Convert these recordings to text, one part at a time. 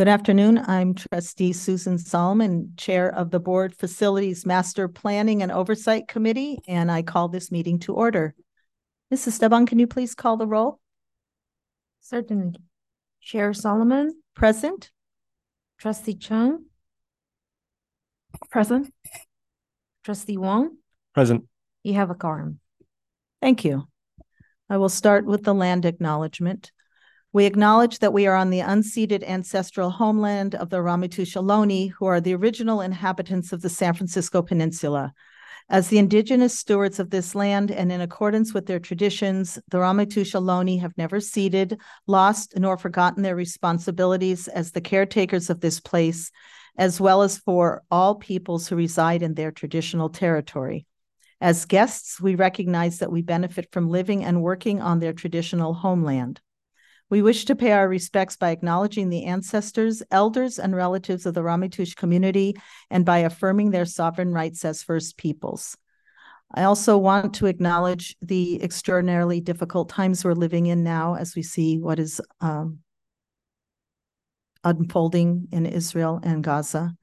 Good afternoon. I'm trustee Susan Solomon, Chair of the Board Facilities Master Planning and Oversight Committee, and I call this meeting to order. Mrs. Esteban, can you please call the roll? Certainly. Chair Solomon, Present? trustee Chung, Present. trustee Wong, Present. you have a quorum. Thank you. I will start with the land acknowledgement. We acknowledge that we are on the unceded ancestral homeland of the Ramaytush Ohlone, who are the original inhabitants of the San Francisco Peninsula. As the indigenous stewards of this land and in accordance with their traditions, the Ramaytush Ohlone have never ceded, lost, nor forgotten their responsibilities as the caretakers of this place, as well as for all peoples who reside in their traditional territory. As guests, we recognize that we benefit from living and working on their traditional homeland. We wish to pay our respects by acknowledging the ancestors, elders, and relatives of the Ramaytush community and by affirming their sovereign rights as First Peoples. I also want to acknowledge the extraordinarily difficult times we're living in now as we see what is um, unfolding in Israel and Gaza.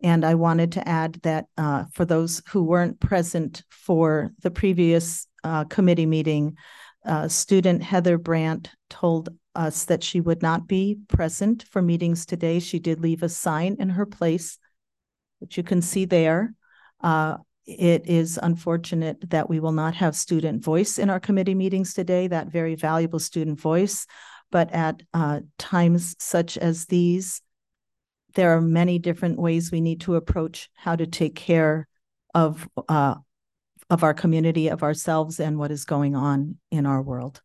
And I wanted to add that uh, for those who weren't present for the previous uh, committee meeting, uh, student Heather Brandt told us that she would not be present for meetings today. She did leave a sign in her place, which you can see there. Uh, it is unfortunate that we will not have student voice in our committee meetings today, that very valuable student voice. But at uh, times such as these, there are many different ways we need to approach how to take care of uh, of our community, of ourselves, and what is going on in our world.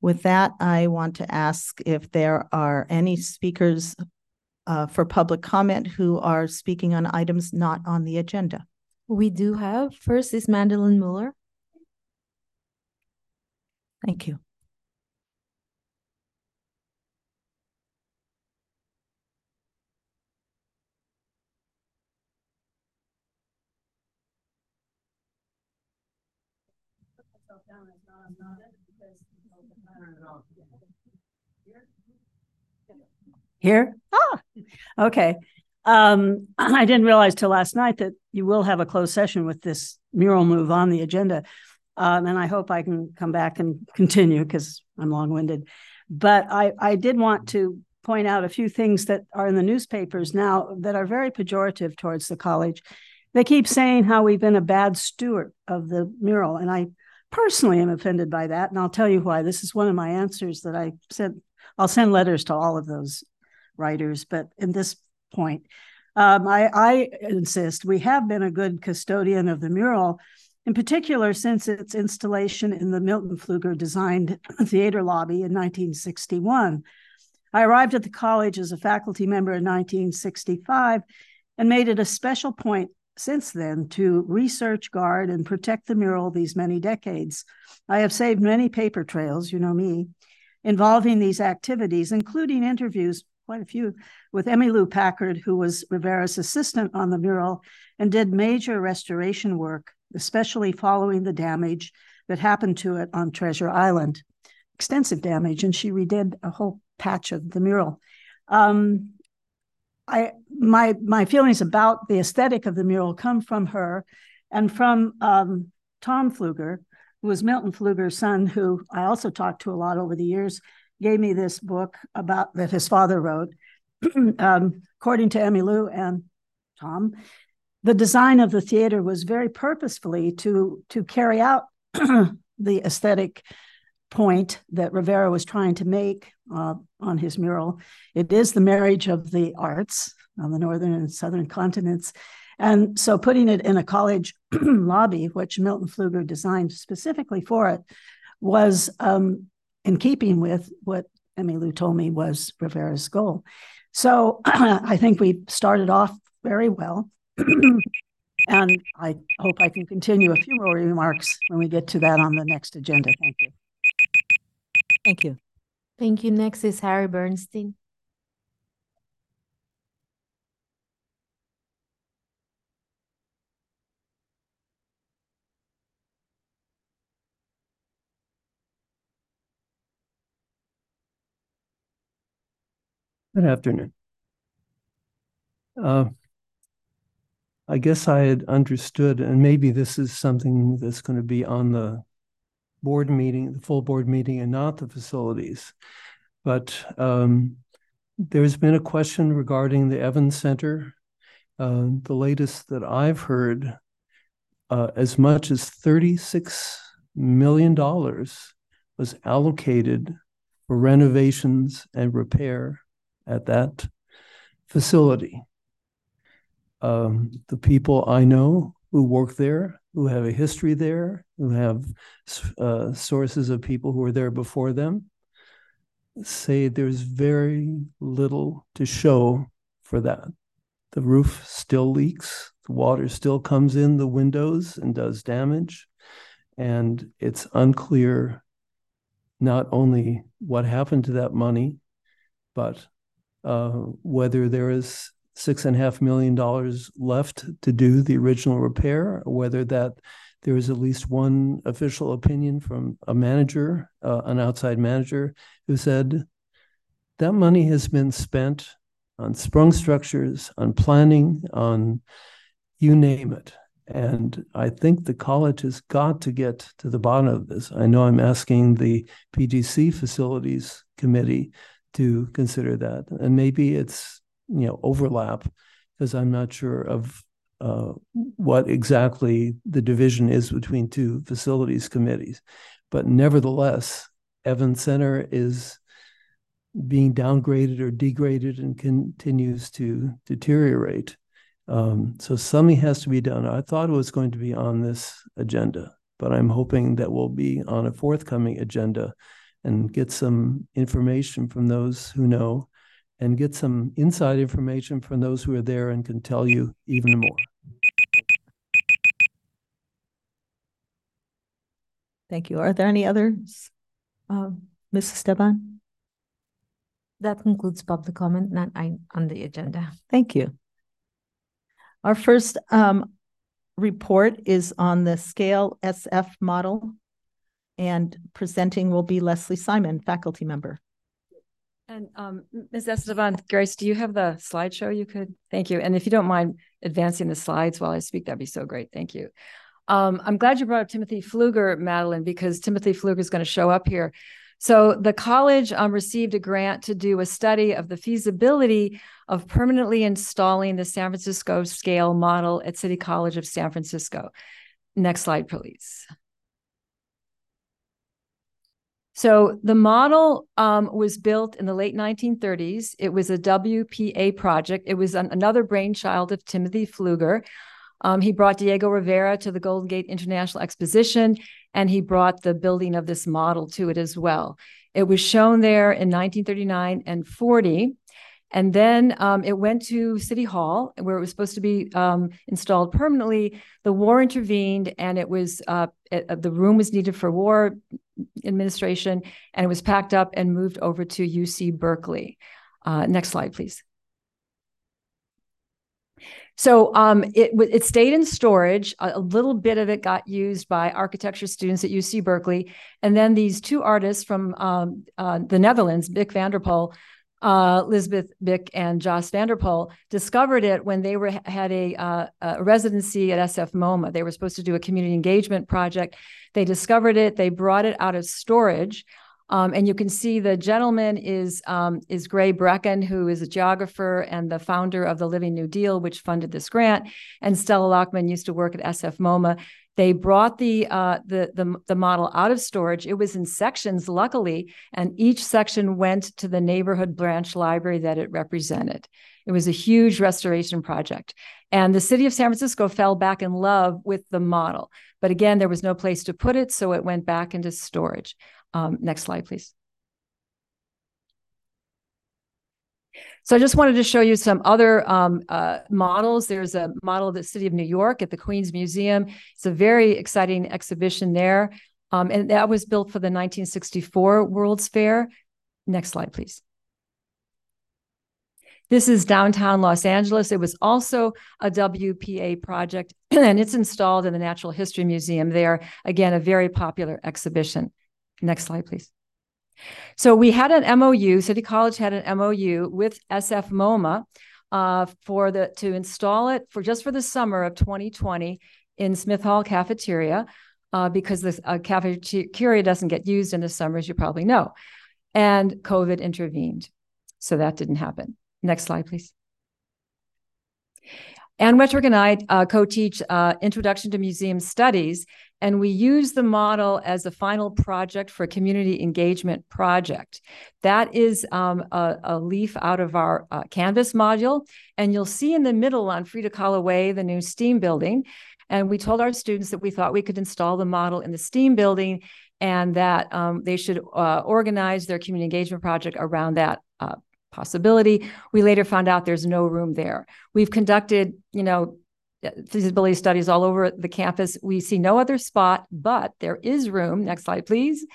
With that, I want to ask if there are any speakers uh, for public comment who are speaking on items not on the agenda. We do have, first is Madeline Mueller. Thank you. Here? Ah, okay. Um, I didn't realize till last night that you will have a closed session with this mural move on the agenda. Um, and I hope I can come back and continue because I'm long winded. But I, I did want to point out a few things that are in the newspapers now that are very pejorative towards the college. They keep saying how we've been a bad steward of the mural. And I personally am offended by that. And I'll tell you why. This is one of my answers that I said. I'll send letters to all of those writers, but in this point, um, I, I insist we have been a good custodian of the mural, in particular since its installation in the Milton Pflueger designed theater lobby in 1961. I arrived at the college as a faculty member in 1965 and made it a special point since then to research, guard, and protect the mural these many decades. I have saved many paper trails, you know me, involving these activities, including interviews, quite a few, with Emmy Lou Packard, who was Rivera's assistant on the mural and did major restoration work, especially following the damage that happened to it on Treasure Island. Extensive damage, and she redid a whole patch of the mural. Um, I my my feelings about the aesthetic of the mural come from her and from um, Tom Pflueger, who was Milton Pflueger's son, who I also talked to a lot over the years, gave me this book about that his father wrote. um, according to Emmy Lou and Tom, the design of the theater was very purposefully to to carry out the aesthetic point that Rivera was trying to make uh, on his mural. It is the marriage of the arts on the northern and southern continents. And so putting it in a college lobby, which Milton Pflueger designed specifically for it, was um, in keeping with what Emmy Lou told me was Rivera's goal. So I think we started off very well. and I hope I can continue a few more remarks when we get to that on the next agenda. Thank you. Thank you. Thank you. Next is Harry Bernstein. Good afternoon. Uh, I guess I had understood, and maybe this is something that's going to be on the board meeting, the full board meeting, and not the facilities. But um, there's been a question regarding the Evans Center. Uh, the latest that I've heard, uh, as much as $36 million was allocated for renovations and repair at that facility. Um, the people I know who work there, who have a history there, who have uh, sources of people who were there before them, say there's very little to show for that. The roof still leaks, the water still comes in the windows and does damage, and it's unclear not only what happened to that money, but uh, whether there is six and a half million dollars left to do the original repair, or whether that there is at least one official opinion from a manager, uh, an outside manager, who said that money has been spent on sprung structures, on planning, on you name it. And I think the college has got to get to the bottom of this. I know I'm asking the PGC facilities committee to consider that. And maybe it's, you know, overlap because I'm not sure of uh, what exactly the division is between two facilities committees. But nevertheless, Evans Center is being downgraded or degraded and continues to deteriorate. Um, so something has to be done. I thought it was going to be on this agenda, but I'm hoping that will be on a forthcoming agenda and get some information from those who know and get some inside information from those who are there and can tell you even more. Thank you. Are there any others? Um, Mrs. Esteban? That concludes public comment, not I, on the agenda. Thank you. Our first um, report is on the scale SF model. And presenting will be Leslie Simon, faculty member. And um, Ms. Esteban, Grace, do you have the slideshow you could? Thank you. And if you don't mind advancing the slides while I speak, that'd be so great. Thank you. Um, I'm glad you brought up Timothy Pflueger, Madeline, because Timothy Pflueger is going to show up here. So the college um, received a grant to do a study of the feasibility of permanently installing the San Francisco scale model at City College of San Francisco. Next slide, please. So the model um, was built in the late 1930s. It was a WPA project. It was an, another brainchild of Timothy Pflueger. Um, he brought Diego Rivera to the Golden Gate International Exposition, and he brought the building of this model to it as well. It was shown there in 1939 and 40. And then um, it went to City Hall, where it was supposed to be um, installed permanently. The war intervened, and it was uh, it, uh, the room was needed for war administration, and it was packed up and moved over to UC Berkeley. Uh, next slide, please. So um, it it stayed in storage. A, little bit of it got used by architecture students at UC Berkeley, and then these two artists from um, uh, the Netherlands, Bik van der Pol, uh, Bik and Jos van der Pol discovered it when they were had a, uh, a, residency at SF MoMA. They were supposed to do a community engagement project. They discovered it. They brought it out of storage. Um, and you can see the gentleman is um, is Gray Brechin, who is a geographer and the founder of the Living New Deal, which funded this grant. And Stella Lochman used to work at SF MoMA. They brought the, uh, the, the, the model out of storage. It was in sections, luckily, and each section went to the neighborhood branch library that it represented. It was a huge restoration project. And the city of San Francisco fell back in love with the model. But again, there was no place to put it, so it went back into storage. Um, next slide, please. So I just wanted to show you some other um, uh, models. There's a model of the city of New York at the Queens Museum. It's a very exciting exhibition there. Um, and that was built for the 1964 World's Fair. Next slide, please. This is downtown Los Angeles. It was also a WPA project, and it's installed in the Natural History Museum there. Again, a very popular exhibition. Next slide, please. So we had an MOU, City College had an MOU with SF MoMA uh, for the, to install it for just for the summer of 2020 in Smith Hall cafeteria, uh, because the uh, cafeteria doesn't get used in the summer, as you probably know. And COVID intervened. So that didn't happen. Next slide, please. Ann Wettrick and I uh, co-teach uh, Introduction to Museum Studies, and we use the model as a final project for a community engagement project. That is um, a, a, leaf out of our uh, Canvas module, and you'll see in the middle on Frida Kahlo the new STEAM building. And we told our students that we thought we could install the model in the STEAM building and that um, they should uh, organize their community engagement project around that uh, possibility. We later found out there's no room there. We've conducted, you know, feasibility studies all over the campus. We see no other spot, but there is room. Next slide, please.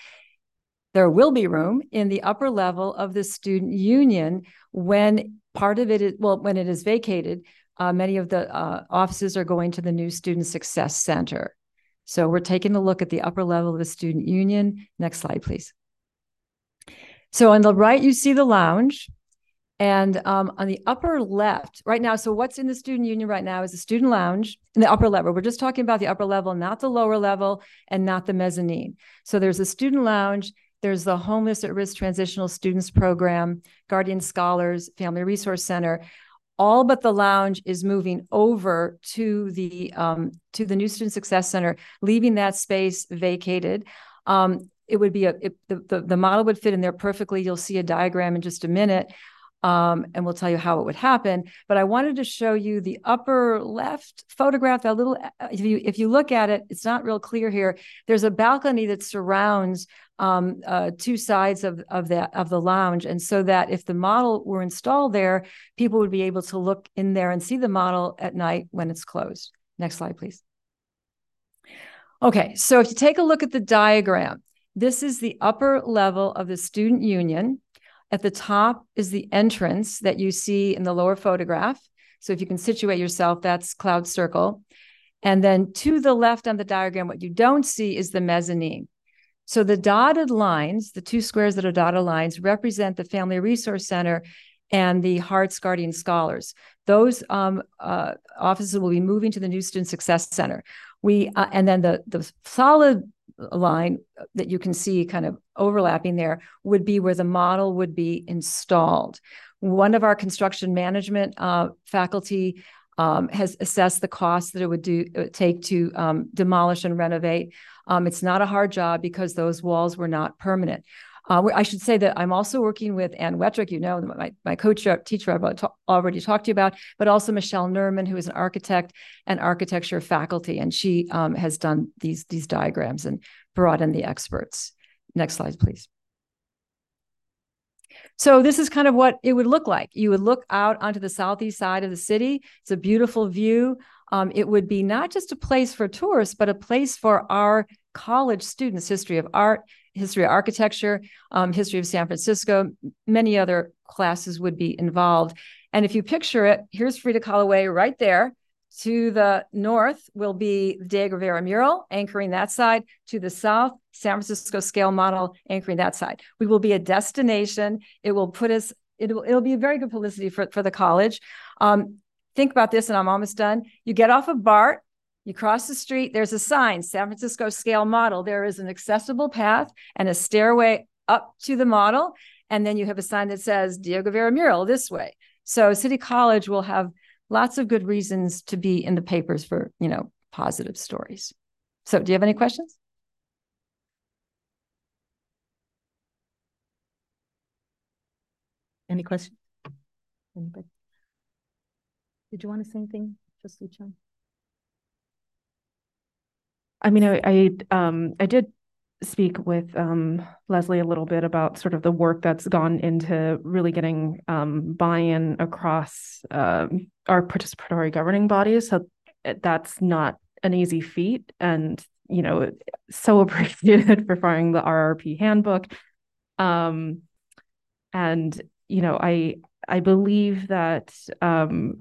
There will be room in the upper level of the student union when part of it is, well, when it is vacated, uh, many of the uh, offices are going to the new Student Success Center. So we're taking a look at the upper level of the student union. Next slide, please. So on the right, you see the lounge. And um, on the upper left, right now, so what's in the student union right now is the student lounge in the upper level. We're just talking about the upper level, not the lower level, and not the mezzanine. So there's a student lounge, there's the Homeless at Risk Transitional Students Program, Guardian Scholars, Family Resource Center. All but the lounge is moving over to the um, to the New Student Success Center, leaving that space vacated. Um, it would be a it, the, the the model would fit in there perfectly. You'll see a diagram in just a minute um, and we'll tell you how it would happen. But I wanted to show you the upper left photograph. That little, uh, if you if you look at it, it's not real clear here. There's a balcony that surrounds um, uh, two sides of of that of the lounge, and so that if the model were installed there, people would be able to look in there and see the model at night when it's closed. Next slide, please. Okay, so if you take a look at the diagram, this is the upper level of the student union. At the top is the entrance that you see in the lower photograph. So if you can situate yourself, that's Cloud Circle. And then to the left on the diagram, what you don't see is the mezzanine. So the dotted lines, the two squares that are dotted lines, represent the Family Resource Center and the Hearts Guardian Scholars. Those um, uh, offices will be moving to the new Student Success Center. We uh, and then the the solid line that you can see kind of overlapping there would be where the model would be installed. One of our construction management uh, faculty um, has assessed the cost that it would do it would take to um, demolish and renovate. Um, it's not a hard job because those walls were not permanent. Uh, I should say that I'm also working with Ann Wettrick, you know, my, my coach teacher I've already talked to you about, but also Michelle Nerman, who is an architect and architecture faculty, and she um, has done these these diagrams and brought in the experts. Next slide, please. So this is kind of what it would look like. You would look out onto the southeast side of the city. It's a beautiful view. Um, it would be not just a place for tourists, but a place for our college students, history of art, history of architecture, um, history of San Francisco, many other classes would be involved. And if you picture it, here's Frida Kahlo right there. To the north will be the Diego Rivera mural anchoring that side. To the south, San Francisco scale model anchoring that side. We will be a destination. It will put us, it will, it'll be a very good publicity for, for the college. Um, think about this, and I'm almost done. You get off of BART, you cross the street, there's a sign, San Francisco scale model. There is an accessible path and a stairway up to the model. And then you have a sign that says Diego Rivera mural this way. So City College will have lots of good reasons to be in the papers for, you know, positive stories. So do you have any questions? Any questions? Anybody? Did you want to say anything, Trustee Chung? I mean, I, I, um, I did speak with um, Leslie a little bit about sort of the work that's gone into really getting um, buy-in across um, our participatory governing bodies. So eh, that's not an easy feat, and you know, so appreciated for firing the RRP handbook. Um, and you know, I I believe that um,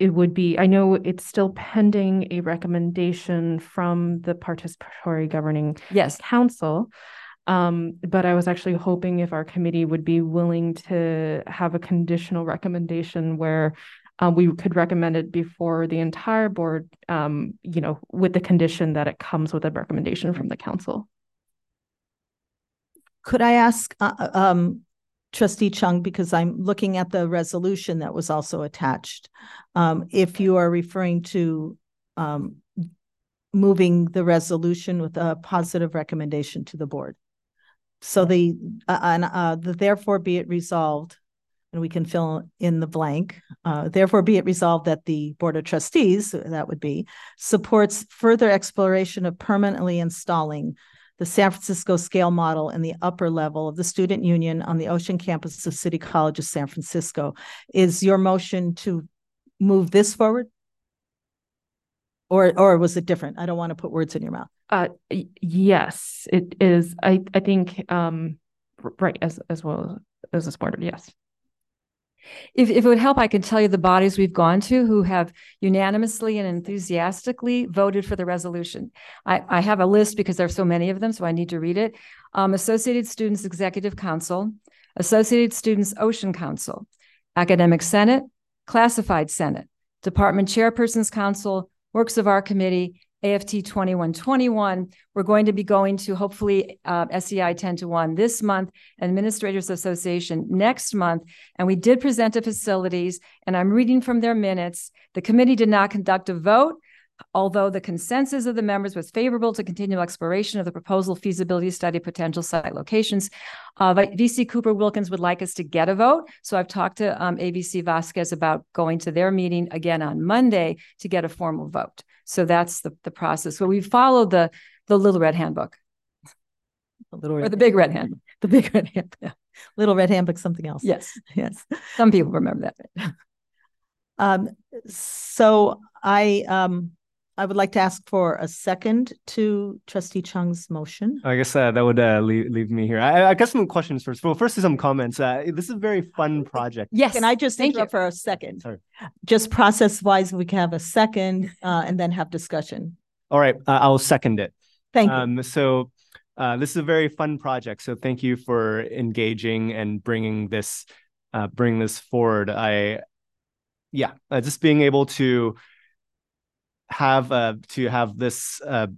it would be, I know it's still pending a recommendation from the participatory governing yes. council. Um, but I was actually hoping if our committee would be willing to have a conditional recommendation where uh, we could recommend it before the entire board, um, you know, with the condition that it comes with a recommendation from the council. Could I ask, uh, uh, um, trustee Chung, because I'm looking at the resolution that was also attached. Um, if you are referring to, um, moving the resolution with a positive recommendation to the board. So the, uh, and, uh, the therefore be it resolved, and we can fill in the blank. Uh, therefore be it resolved that the Board of Trustees, that would be, supports further exploration of permanently installing the San Francisco scale model in the upper level of the student union on the Ocean campus of City College of San Francisco. Is your motion to move this forward? Or, or was it different? I don't want to put words in your mouth. Uh, yes, it is. I, I think, um, right, as, as well as a supporter, yes. If, if it would help, I can tell you the bodies we've gone to who have unanimously and enthusiastically voted for the resolution. I, I have a list because there are so many of them, so I need to read it. Um, Associated Students Executive Council, Associated Students Ocean Council, Academic Senate, Classified Senate, Department Chairpersons Council, Works of Our Committee, AFT 2121. We're going to be going to hopefully uh, SEI 10 to 1 this month, Administrators Association next month. And we did present to facilities, and I'm reading from their minutes. The committee did not conduct a vote, although the consensus of the members was favorable to continual exploration of the proposal feasibility study potential site locations. Uh, VC Cooper Wilkins would like us to get a vote. So I've talked to um, AVC Vasquez about going to their meeting again on Monday to get a formal vote. So that's the, the process. So we followed the, the Little Red Handbook A little, or the Big Red Handbook. the big red handbook, little red handbook, something else. Yes, Yes. some people remember that. Um, so I, um, I would like to ask for a second to trustee Chung's motion. I guess uh, that would uh, leave, leave me here. I, I got some questions first. Well, first is some comments. Uh, this is a very fun project. Yes. Can I just thank you. for a second? Sorry. Just process wise, we can have a second, uh, and then have discussion. All right, uh, I'll second it. Thank you. Um, so uh, this is a very fun project. So thank you for engaging and bringing this, uh, bring this forward. I, yeah, uh, just being able to have uh, to have this uh,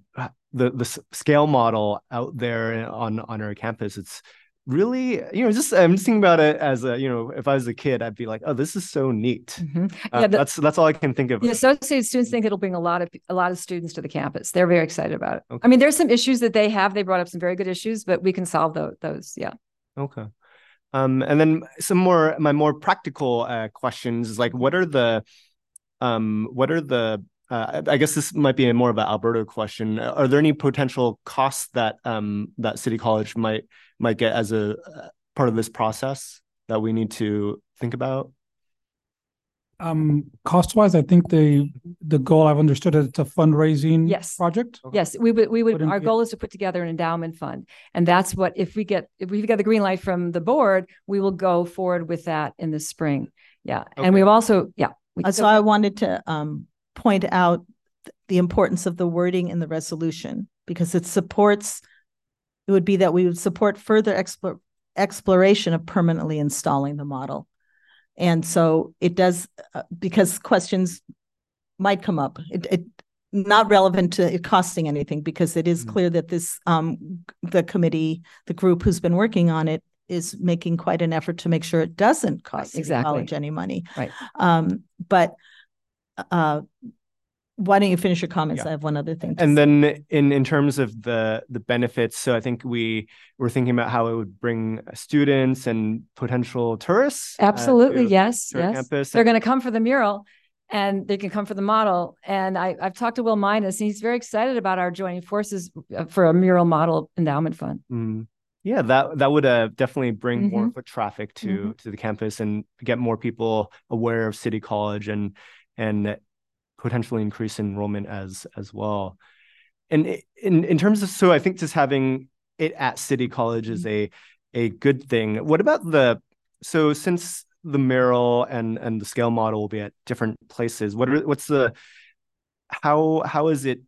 the the scale model out there on on our campus. It's really you know just I'm just thinking about it as a you know if I was a kid I'd be like oh this is so neat. Mhm. Uh, Yeah, the- that's that's all I can think of. The associated students think it'll bring a lot of a lot of students to the campus. They're very excited about it. I Okay. mean, there's some issues that they have. They brought up some very good issues, but we can solve those. Those, yeah. Okay. Um, and then some more, my more practical uh, questions is like, what are the, um, what are the, uh, I guess this might be a more of an Alberta question. Are there any potential costs that um, that City College might might get as a uh, part of this process that we need to think about? Um, cost wise, I think the, the goal I've understood is it's a fundraising Yes. project. Yes, we would, we would, Wouldn't our be- goal is to put together an endowment fund. And that's what, if we get, if we get the green light from the board, we will go forward with that in the spring. Yeah. And we've also, yeah. we- Uh, So I wanted to um point out the importance of the wording in the resolution because it supports, it would be that we would support further explore exploration of permanently installing the model. And so it does, uh, because questions might come up. It, it, not relevant to it costing anything because it is Mm. clear that this, um, the committee, the group who's been working on it is making quite an effort to make sure it doesn't cost exactly. college any money. Right. Um, but, uh, why don't you finish your comments? Yeah. I have one other thing. to And say. then in in terms of the the benefits, so I think we were thinking about how it would bring students and potential tourists. uh, Absolutely. to- Yes. to Yes. campus. They're going to come for the mural and they can come for the model. And I, I've talked to Will Maynez and he's very excited about our joining forces uh, for a mural model endowment fund. Mm. Yeah, that that would uh, definitely bring more Mhm. foot traffic to Mhm. to the campus and get more people aware of City College and and potentially increase enrollment as as well. And in in terms of so I think just having it at City College is a a good thing. What about the so since the mural and and the scale model will be at different places, what are what's the how how is it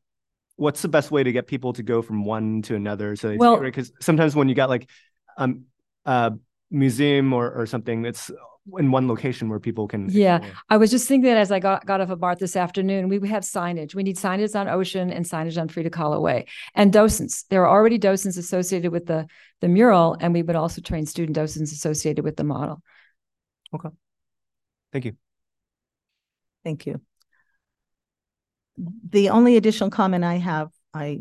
what's the best way to get people to go from one to another? So Well- because sometimes when you got like um a museum or or something, it's in one location where people can. Yeah. explore. I was just thinking that as I got, got off of BART this afternoon, we would have signage. We need signage on Ocean and signage on Frida Kahlo Way and docents. There are already docents associated with the, the mural, and we would also train student docents associated with the model. Okay. Thank you. Thank you. The only additional comment I have, I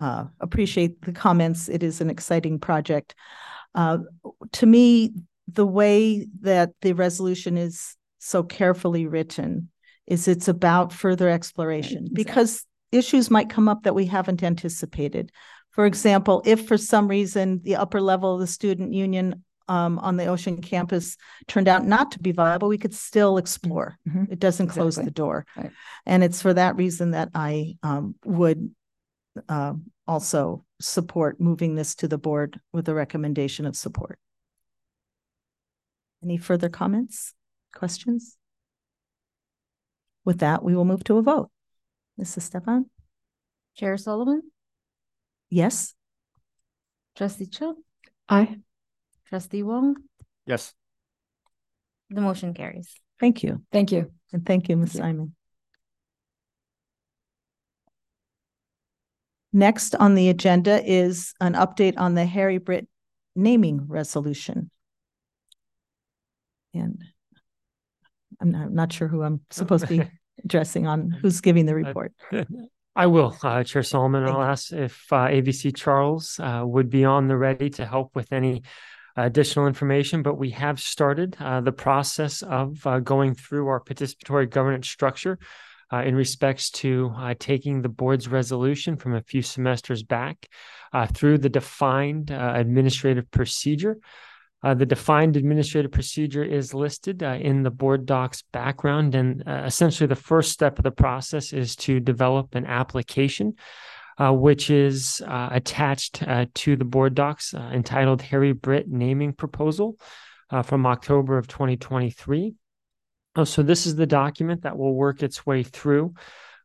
uh, appreciate the comments. It is an exciting project. Uh, to me, the way that the resolution is so carefully written is it's about further exploration exactly. because issues might come up that we haven't anticipated. For example, if for some reason the upper level of the student union um, on the Ocean campus turned out not to be viable, we could still explore. Mhm. It doesn't close the door. Right. And it's for that reason that I um, would um, also support moving this to the board with a recommendation of support. Any further comments, questions? With that, we will move to a vote. Mrs. Esteban? Chair Solomon, Yes? trustee Cho, Aye. trustee Wong, Yes. the motion carries. Thank you. Thank you. And thank you, Ms. you. Simon. Next on the agenda is an update on the Harry Britt naming resolution. And I'm not, not sure who I'm supposed to be addressing on, who's giving the report. I will, uh, Chair Solomon. I'll ask if uh, AVC Charles uh, would be on the ready to help with any additional information, but we have started uh, the process of uh, going through our participatory governance structure uh, in respects to uh, taking the board's resolution from a few semesters back uh, through the defined uh, administrative procedure. Uh, the defined administrative procedure is listed uh, in the board docs background, and uh, essentially the first step of the process is to develop an application, uh, which is uh, attached uh, to the board docs entitled Harry Britt Naming Proposal from October of 2023. Oh, so this is the document that will work its way through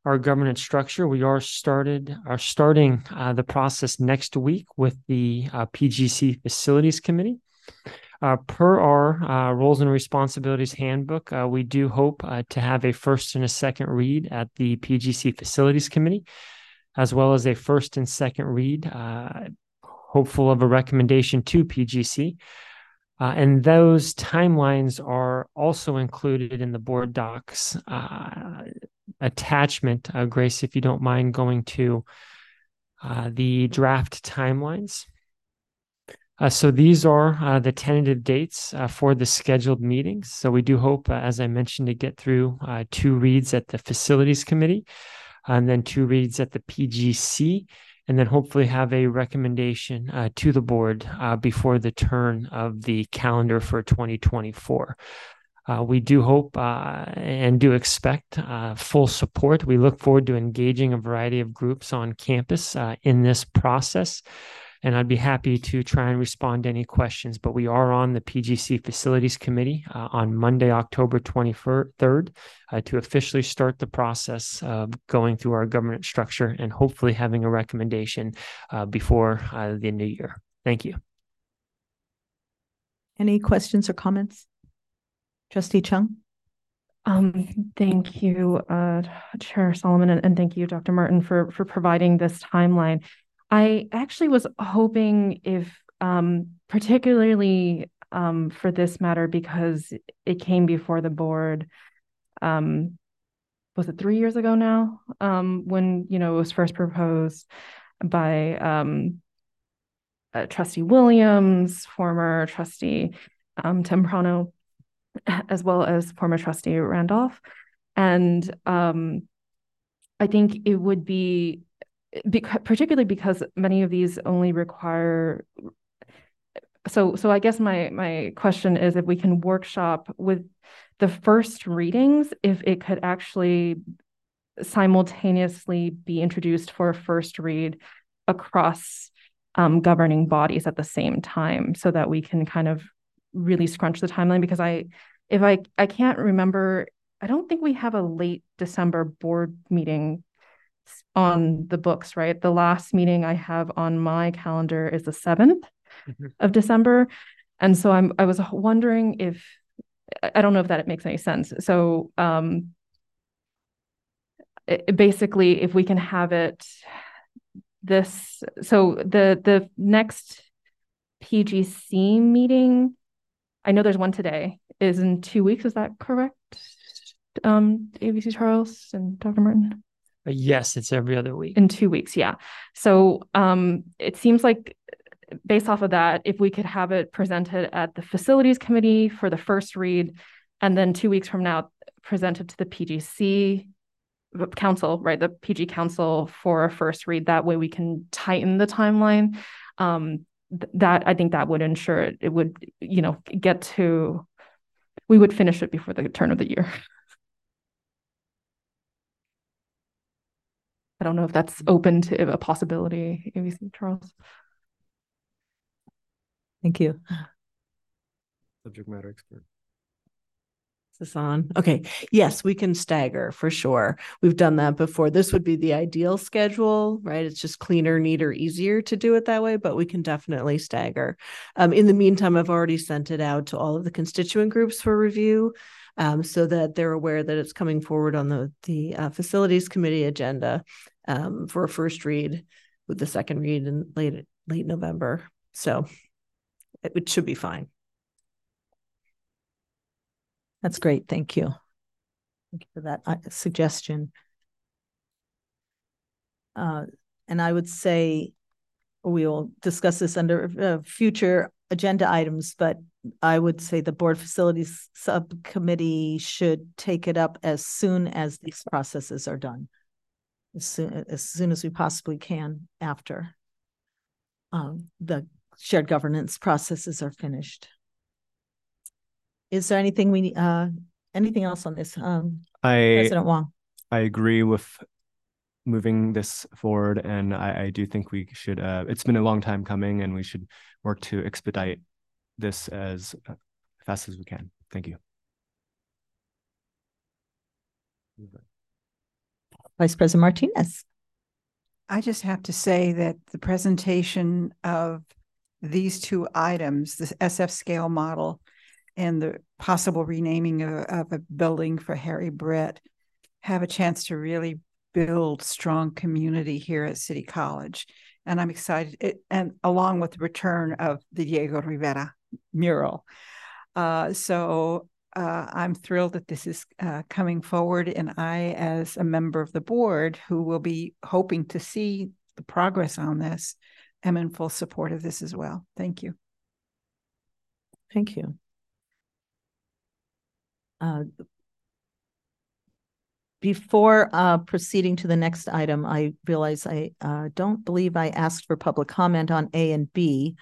our governance structure. We are started are starting uh, the process next week with the uh, PGC Facilities Committee. Uh, per our uh, roles and responsibilities handbook, uh, we do hope uh, to have a first and a second read at the PGC Facilities Committee, as well as a first and second read, uh, hopeful of a recommendation to PGC. Uh, and those timelines are also included in the board docs attachment. Grace, if you don't mind going to the draft timelines. Uh, so these are uh, the tentative dates uh, for the scheduled meetings. So we do hope, uh, as I mentioned, to get through uh, two reads at the facilities committee, and then two reads at the PGC, and then hopefully have a recommendation uh, to the board before the turn of the calendar for 2024. Uh, we do hope and do expect full support. We look forward to engaging a variety of groups on campus in this process. And I'd be happy to try and respond to any questions. But we are on the PGC Facilities Committee uh, on Monday, October 23rd, uh, to officially start the process of going through our governance structure and hopefully having a recommendation uh, before uh, the new year. Thank you. Any questions or comments? Trustee Chung? Um, thank you, uh, Chair Solomon, and, and thank you, Dr. Martin, for, for providing this timeline. I actually was hoping if, um, particularly, um, for this matter, because it came before the board, um, was it three years ago now? Um, when, you know, it was first proposed by, um, uh, trustee Williams, former trustee, um, Temprano, as well as former trustee Randolph. And I think it would be, beca- particularly because many of these only require. So, so I guess my my question is if we can workshop with the first readings, if it could actually simultaneously be introduced for a first read across um, governing bodies at the same time, so that we can kind of really scrunch the timeline because I, if I, I can't remember, I don't think we have a late December board meeting on the books, right? The last meeting I have on my calendar is the seventh Mhm. of December. And so I'm, I was wondering if, I don't know if that makes any sense. So, um, it- it basically, if we can have it this, so the, the next PGC meeting, I know there's one today, is in two weeks. Is that correct? Um, AVC Charles and Dr. Martin? Yes, it's every other week. In two weeks, yeah. So um, it seems like based off of that, if we could have it presented at the facilities committee for the first read, and then two weeks from now, presented to the PGC council, right, the PG council for a first read. That way we can tighten the timeline. Um, th- that I think that would ensure it, it would, you know, get to, we would finish it before the turn of the year. I don't know if that's open to a possibility, AVC Charles. Thank you. Subject matter expert. Is this on? Okay, yes, we can stagger for sure. We've done that before. This would be the ideal schedule, right? It's just cleaner, neater, easier to do it that way, but we can definitely stagger. Um, in the meantime, I've already sent it out to all of the constituent groups for review. Um, so that they're aware that it's coming forward on the the uh, facilities committee agenda um, for a first read with the second read in late late November. So it, it should be fine. That's great. Thank you. Thank you for that uh, suggestion. Uh, and I would say we will discuss this under uh, future agenda items, but I would say the board facilities subcommittee should take it up as soon as these processes are done. As soon, as soon as we possibly can after um, the shared governance processes are finished. Is there anything we, uh, anything else on this? Um, I President Wong? I agree with moving this forward, and I, I do think we should. Uh, it's been a long time coming, and we should work to expedite this as uh, fast as we can. Thank you. Vice President Martinez? I just have to say that the presentation of these two items, the SF scale model and the possible renaming of, of a building for Harry Britt, have a chance to really build strong community here at City College. And I'm excited, it, and along with the return of the Diego Rivera mural. Uh, so uh, I'm thrilled that this is uh, coming forward, and I, as a member of the board who will be hoping to see the progress on this, am in full support of this as well. Thank you. Thank you. Uh, Before uh, proceeding to the next item, I realize I uh, don't believe I asked for public comment on A and B.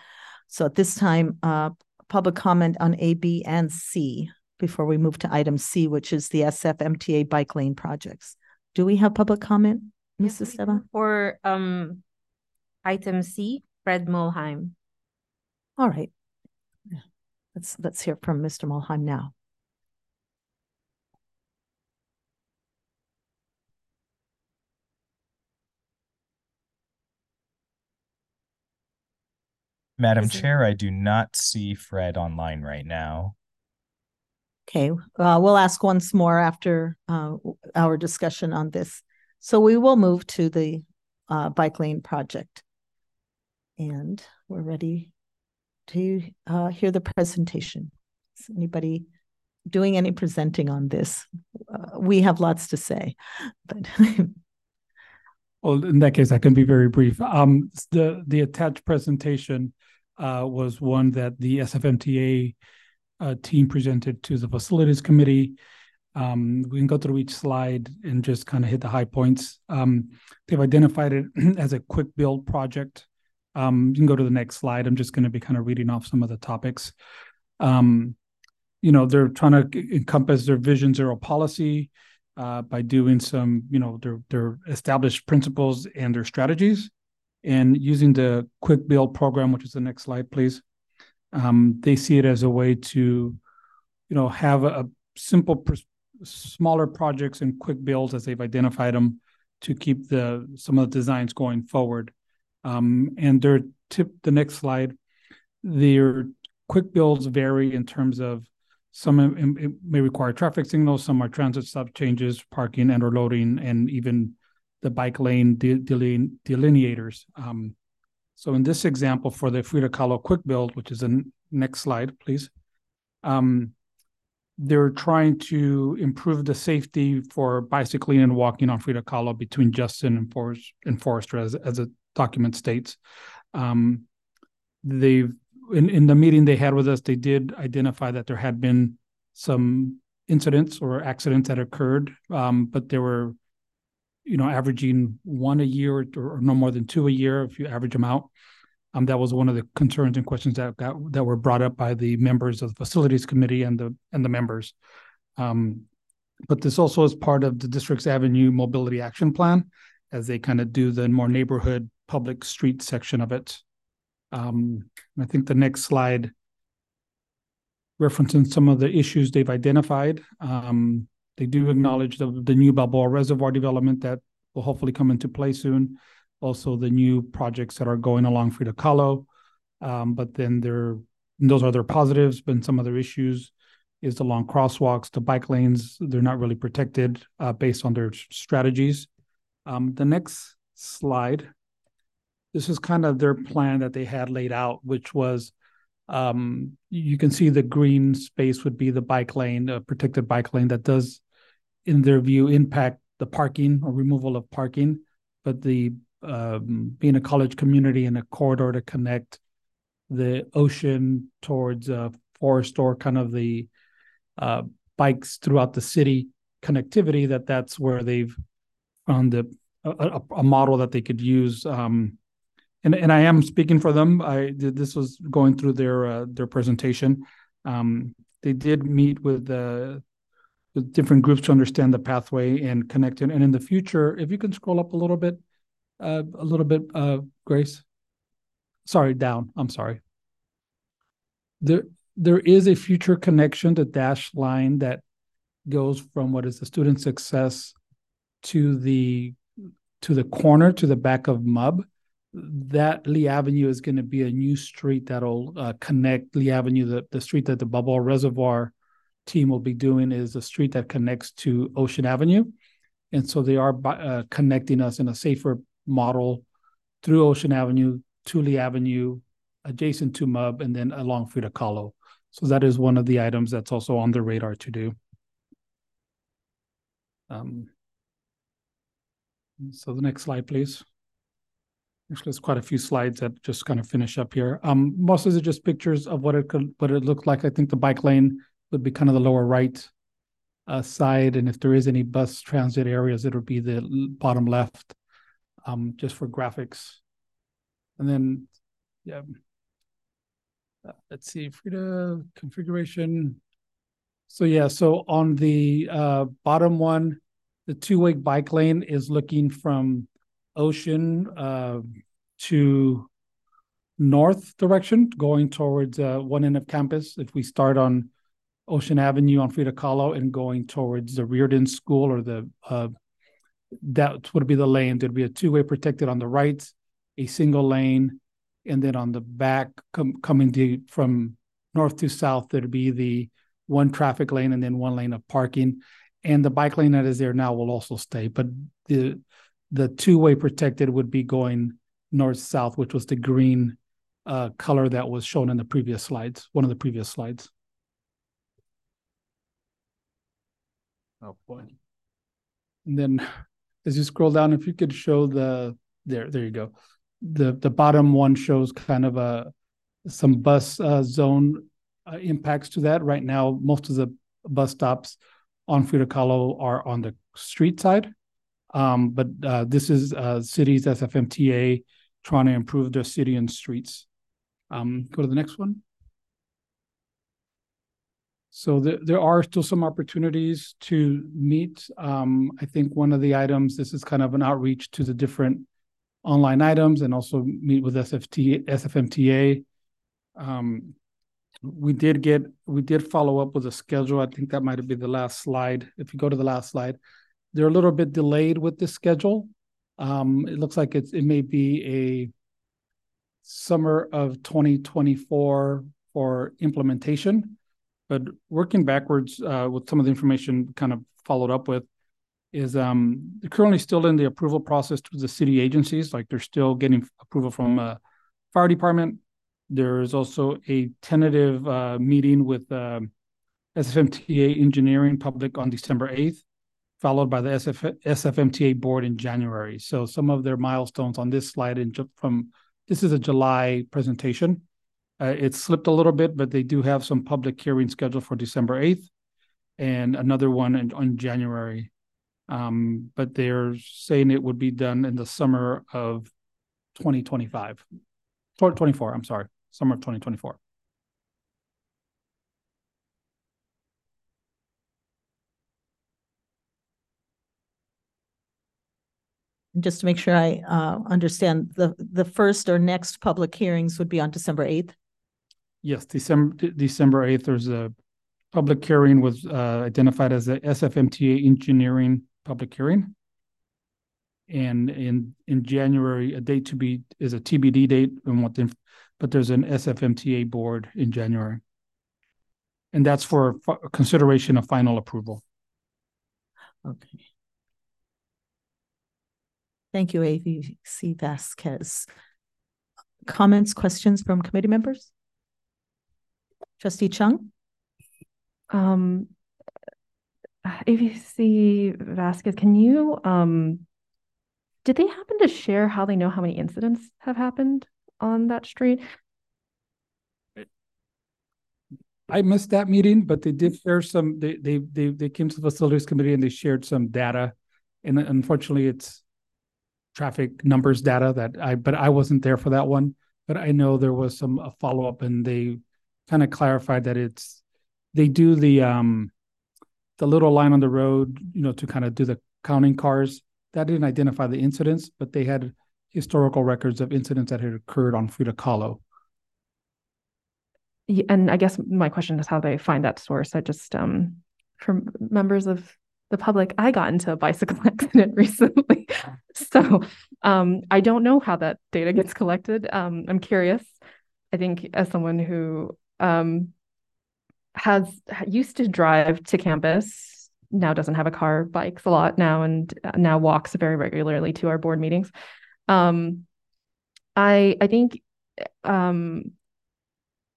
So at this time, uh, public comment on A, B, and C before we move to item C, which is the SF MTA bike lane projects. Do we have public comment, Mrs. Esteban? For um item C, Fred Mulheim. All right. Let's, let's hear from Mr. Mulheim now. Madam Is it- Chair, I do not see Fred online right now. Okay, uh, we'll ask once more after uh, our discussion on this. So we will move to the uh, bike lane project. And we're ready to uh, hear the presentation. Is anybody doing any presenting on this? Uh, we have lots to say, but Well, in that case, I can be very brief. Um, the the attached presentation uh, was one that the SFMTA uh, team presented to the facilities committee. Um, we can go through each slide and just kind of hit the high points. Um, they've identified it as a quick build project. Um, you can go to the next slide. I'm just going to be kind of reading off some of the topics. Um, you know, they're trying to encompass their vision zero policy uh, by doing some, you know, their their established principles and their strategies, and using the quick build program, which is the next slide, please. Um, they see it as a way to, you know, have a, a simple, pr- smaller projects and quick builds as they've identified them to keep the some of the designs going forward. Um, and their tip, the next slide, their quick builds vary in terms of some im- im- may require traffic signals, some are transit stop changes, parking and or loading, and even the bike lane de- deline- delineators. Um, so in this example for the Frida Kahlo quick build, which is the n- next slide, please. Um, they're trying to improve the safety for bicycling and walking on Frida Kahlo between Judson and Forest and Forester, as as the document states. Um, they've in, in the meeting they had with us, they did identify that there had been some incidents or accidents that occurred, um, but there were, you know, averaging one a year or, or no more than two a year if you average them out. Um, that was one of the concerns and questions that got that were brought up by the members of the facilities committee and the and the members. Um, but this also is part of the district's avenue mobility action plan as they kind of do the more neighborhood public street section of it. Um, I think the next slide referencing some of the issues they've identified. Um, they do acknowledge the, the new Balboa Reservoir development that will hopefully come into play soon. Also, the new projects that are going along Frida Kahlo. Um, but then there, those are their positives, but some other issues is the long crosswalks, the bike lanes, they're not really protected uh, based on their strategies. Um, the next slide this is kind of their plan that they had laid out, which was um, you can see the green space would be the bike lane, a protected bike lane that does, in their view, impact the parking or removal of parking. But the um, being a college community and a corridor to connect the ocean towards a forest or kind of the uh, bikes throughout the city connectivity, that that's where they've found the, a, a, model that they could use. Um, and and I am speaking for them. I this was going through their uh, their presentation. Um, they did meet with uh, with different groups to understand the pathway and connect it. And in the future, if you can scroll up a little bit, uh, a little bit, uh, Grace. Sorry, down. I'm sorry. There there is a future connection to dash line that goes from what is the student success to the to the corner to the back of MUB that Lee Avenue is going to be a new street that'll uh, connect Lee Avenue. The, the street that the Balboa Reservoir team will be doing is a street that connects to Ocean Avenue. And so they are uh, connecting us in a safer model through Ocean Avenue to Lee Avenue, adjacent to MUB, and then along Frida Kahlo. So that is one of the items that's also on the radar to do. Um, so the next slide, please. Actually, there's quite a few slides that just kind of finish up here. Um, most of it just pictures of what it could, what it looked like. I think the bike lane would be kind of the lower right uh, side, and if there is any bus transit areas, it would be the bottom left, um, just for graphics. And then, yeah, uh, let's see, Frida configuration. So yeah, so on the uh, bottom one, the two-way bike lane is looking from Ocean uh, to north direction, going towards uh, one end of campus. If we start on Ocean Avenue on Frida Kahlo and going towards the Riordan School or the uh, that would be the lane. There'd be a two-way protected on the right, a single lane, and then on the back com- coming to, from north to south, there'd be the one traffic lane and then one lane of parking. And the bike lane that is there now will also stay, but the the two-way protected would be going north-south, which was the green uh, color that was shown in the previous slides, one of the previous slides. Oh boy. And then as you scroll down, if you could show the, there, there you go. The, the bottom one shows kind of a, some bus uh, zone uh, impacts to that. Right now, most of the bus stops on Frida Kahlo are on the street side. Um, but uh, this is uh, cities SFMTA trying to improve their city and streets. Um, go to the next one. So there, there are still some opportunities to meet. Um, I think one of the items, this is kind of an outreach to the different online items and also meet with SFT, SFMTA. Um, we did get, we did follow up with a schedule. I think that might been the last slide. If you go to the last slide, they're a little bit delayed with this schedule. Um, it looks like it's, it may be a summer of twenty twenty-four for implementation. But working backwards, uh, with some of the information kind of followed up with is, um, they're currently still in the approval process to the city agencies, like they're still getting approval from, uh, fire department. There is also a tentative, uh, meeting with, um, SFMTA Engineering Public on December eighth, followed by the SF, SFMTA board in January. So some of their milestones on this slide in, from this is a July presentation. Uh, it slipped a little bit, but they do have some public hearing scheduled for December 8th and another one in, on January. Um, but they're saying it would be done in the summer of 2025, 24, I'm sorry, summer of 2024. Just to make sure I uh understand, the the first or next public hearings would be on December eighth. Yes, December, De- December eighth, there's a public hearing was uh identified as a SFMTA engineering public hearing. And in in January, a date to be is a TBD date and what the, but there's an SFMTA board in January. And that's for fi- consideration of final approval. Okay. Thank you, AVC Vasquez. Comments, questions from committee members? Trustee Chung? Um, AVC Vasquez, can you, um, did they happen to share how they know how many incidents have happened on that street? I missed that meeting, but they did share some, they, they, they, they came to the facilities committee and they shared some data. And unfortunately, it's traffic numbers data that I, but I wasn't there for that one. But I know there was some a follow-up and they kind of clarified that it's, they do the, um, the little line on the road, you know, to kind of do the counting cars. That didn't identify the incidents, but they had historical records of incidents that had occurred on Frida Kahlo. Y- And I guess my question is how they find that source. I just, um, from members of the public, I got into a bicycle accident recently. So, um, I don't know how that data gets collected. Um, I'm curious. I think as someone who, um, has used to drive to campus, now doesn't have a car, bikes a lot now, and uh, now walks very regularly to our board meetings. Um, I, I think, um,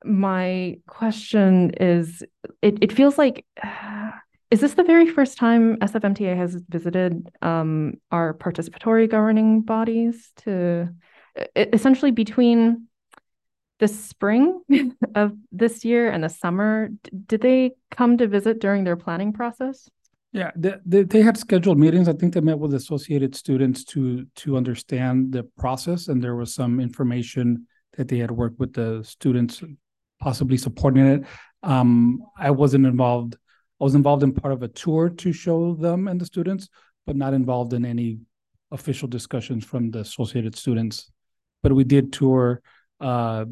my question is it, it feels like is this the very first time SFMTA has visited um, our participatory governing bodies to essentially between the spring of this year and the summer did they come to visit during their planning process Yeah, they, they, they had scheduled meetings. I think they met with associated students to to understand the process, and there was some information that they had worked with the students, possibly supporting it. Um, I wasn't involved. I was involved in part of a tour to show them and the students, but not involved in any official discussions from the associated students. But we did tour uh,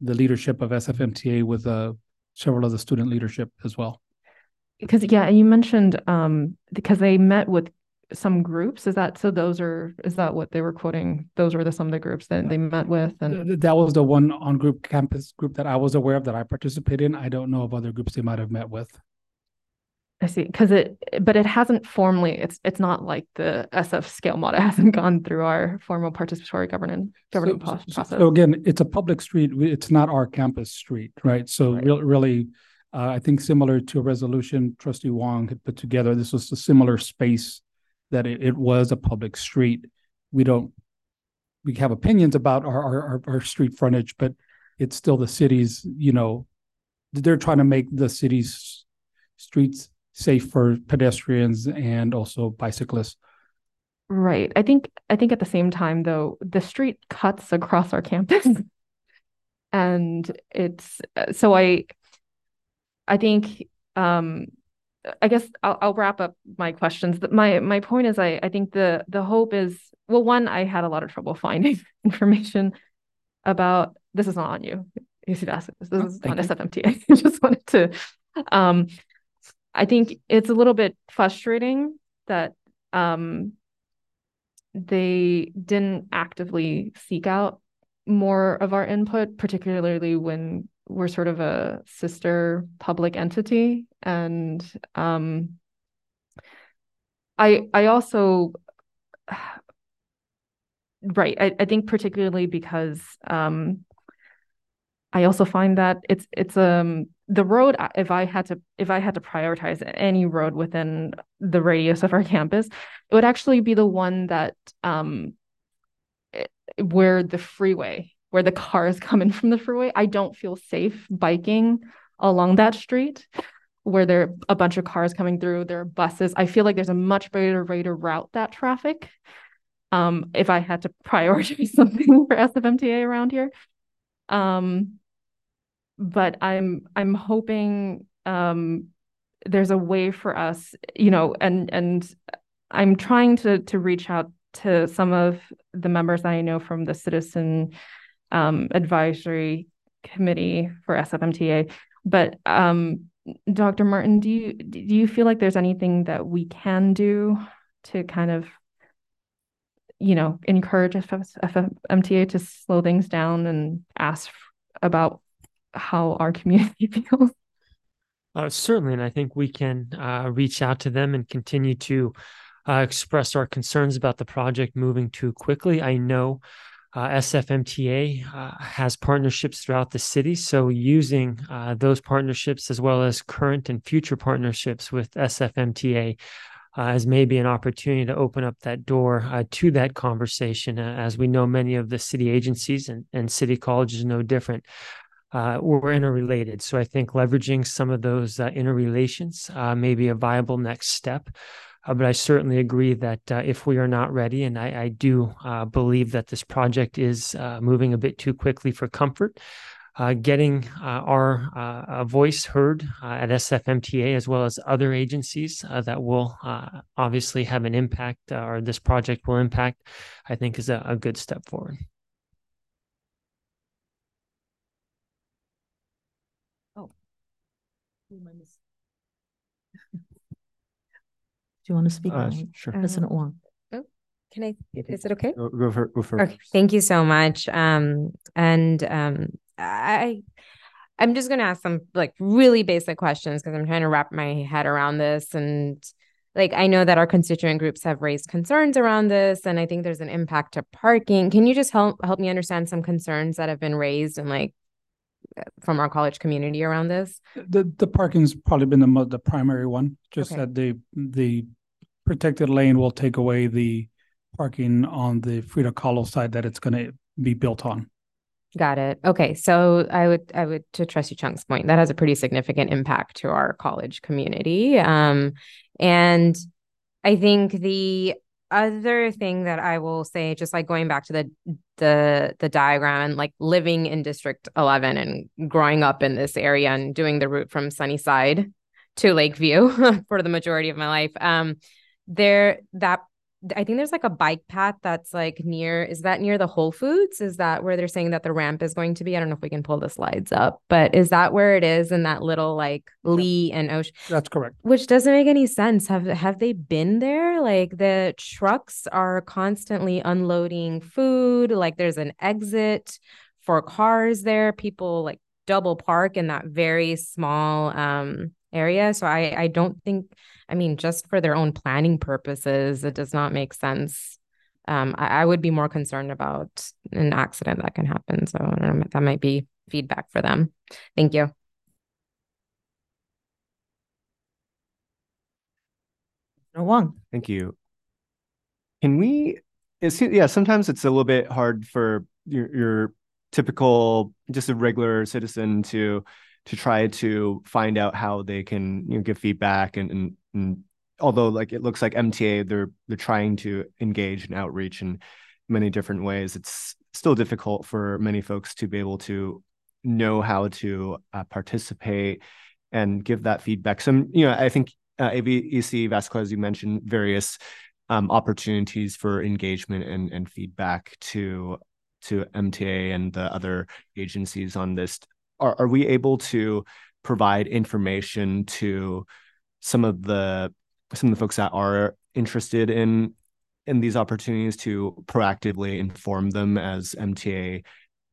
the leadership of SFMTA with uh, several of the student leadership as well. because yeah you mentioned um because they met with some groups is that so those are is that what they were quoting those were the some of the groups that they met with and That was the one on group campus group that I was aware of that I participated in. I don't know of other groups they might have met with. I see because it but it hasn't formally it's it's not like the SF scale model hasn't gone through our formal participatory governing governing So- pro- so- process So again, it's a public street. It's not our campus street, right? So Right. real- really, uh, I think similar to a resolution trustee Wong had put together, this was a similar space that it, it was a public street. We don't, we have opinions about our, our, our street frontage, but it's still the city's, you know, they're trying to make the city's streets safe for pedestrians and also bicyclists. right I think I think at the same time though the street cuts across our campus and it's so I I think um I guess I'll, I'll wrap up my questions. My my point is I I think the the hope is well one I had a lot of trouble finding information about this is not on you. You should ask this. This Oh, is on you. SFMTA. I just wanted to um I think it's a little bit frustrating that um, they didn't actively seek out more of our input, particularly when we're sort of a sister public entity. And um, I I also right, I, I think particularly because um, I also find that it's it's um the road if I had to if I had to prioritize any road within the radius of our campus, it would actually be the one that um where the freeway where the cars come in from the freeway. I don't feel safe biking along that street where there are a bunch of cars coming through, there are buses. I feel like there's a much better way to route that traffic. Um, if I had to prioritize something for SFMTA around here. Um, but I'm I'm hoping um, there's a way for us, you know, and and I'm trying to to reach out to some of the members that I know from the citizen um, advisory committee for SFMTA. But um, Dr. Martin, do you do you feel like there's anything that we can do to kind of you know encourage SFMTA to slow things down and ask about how our community feels. Uh, certainly, and I think we can uh, reach out to them and continue to uh, express our concerns about the project moving too quickly. I know uh, SFMTA uh, has partnerships throughout the city, so using uh, those partnerships as well as current and future partnerships with SFMTA as maybe an opportunity to open up that door to that conversation. As we know, many of the city agencies and, and city colleges no different uh, we're interrelated. So I think leveraging some of those uh, interrelations uh, may be a viable next step. Uh, but I certainly agree that uh, if we are not ready, and I, I do uh, believe that this project is moving a bit too quickly for comfort, getting our voice heard at SFMTA as well as other agencies that will obviously have an impact or this project will impact, I think is a, a good step forward. Do you want to speak? Uh, on sure. President Wong. Oh, can I, is it okay? Go, go for, go for Okay, thank you so much. Um, and um, I, I'm just gonna ask some like really basic questions because I'm trying to wrap my head around this. And like, I know that our constituent groups have raised concerns around this, and I think there's an impact to parking. Can you just help help me understand some concerns that have been raised and like from our college community around this? The the parking's probably been the the primary one. Just Okay. that the the protected lane will take away the parking on the Frida Kahlo side that it's going to be built on. Got it. Okay. So I would I would to Trustee Chung's point, that has a pretty significant impact to our college community. Um, and I think the other thing that I will say, just like going back to the the the diagram and like living in District 11 and growing up in this area and doing the route from Sunnyside to Lakeview for the majority of my life, um, there that I think there's like a bike path that's like near, is that near the Whole Foods? Is that where they're saying that the ramp is going to be? I don't know if we can pull the slides up, but is that where it is in that little like Lee and Ocean? That's correct. Which doesn't make any sense. Have have they been there? Like the trucks are constantly unloading food, like there's an exit for cars there. People like double park in that very small um area. So I I don't think I mean, just for their own planning purposes, it does not make sense. Um, I, I would be more concerned about an accident that can happen. So I don't know, that might be feedback for them. Thank you. No Wong. Thank you. Can we? It's yeah. Sometimes it's a little bit hard for your your typical just a regular citizen to to try to find out how they can you know give feedback and and, and although like it looks like MTA they're they're trying to engage and outreach in many different ways it's still difficult for many folks to be able to know how to uh, participate and give that feedback. So you know I think uh, AVC Vasquez you mentioned various um, opportunities for engagement and and feedback to to MTA and the other agencies on this are, are we able to provide information to some of the some of the folks that are interested in in these opportunities to proactively inform them as MTA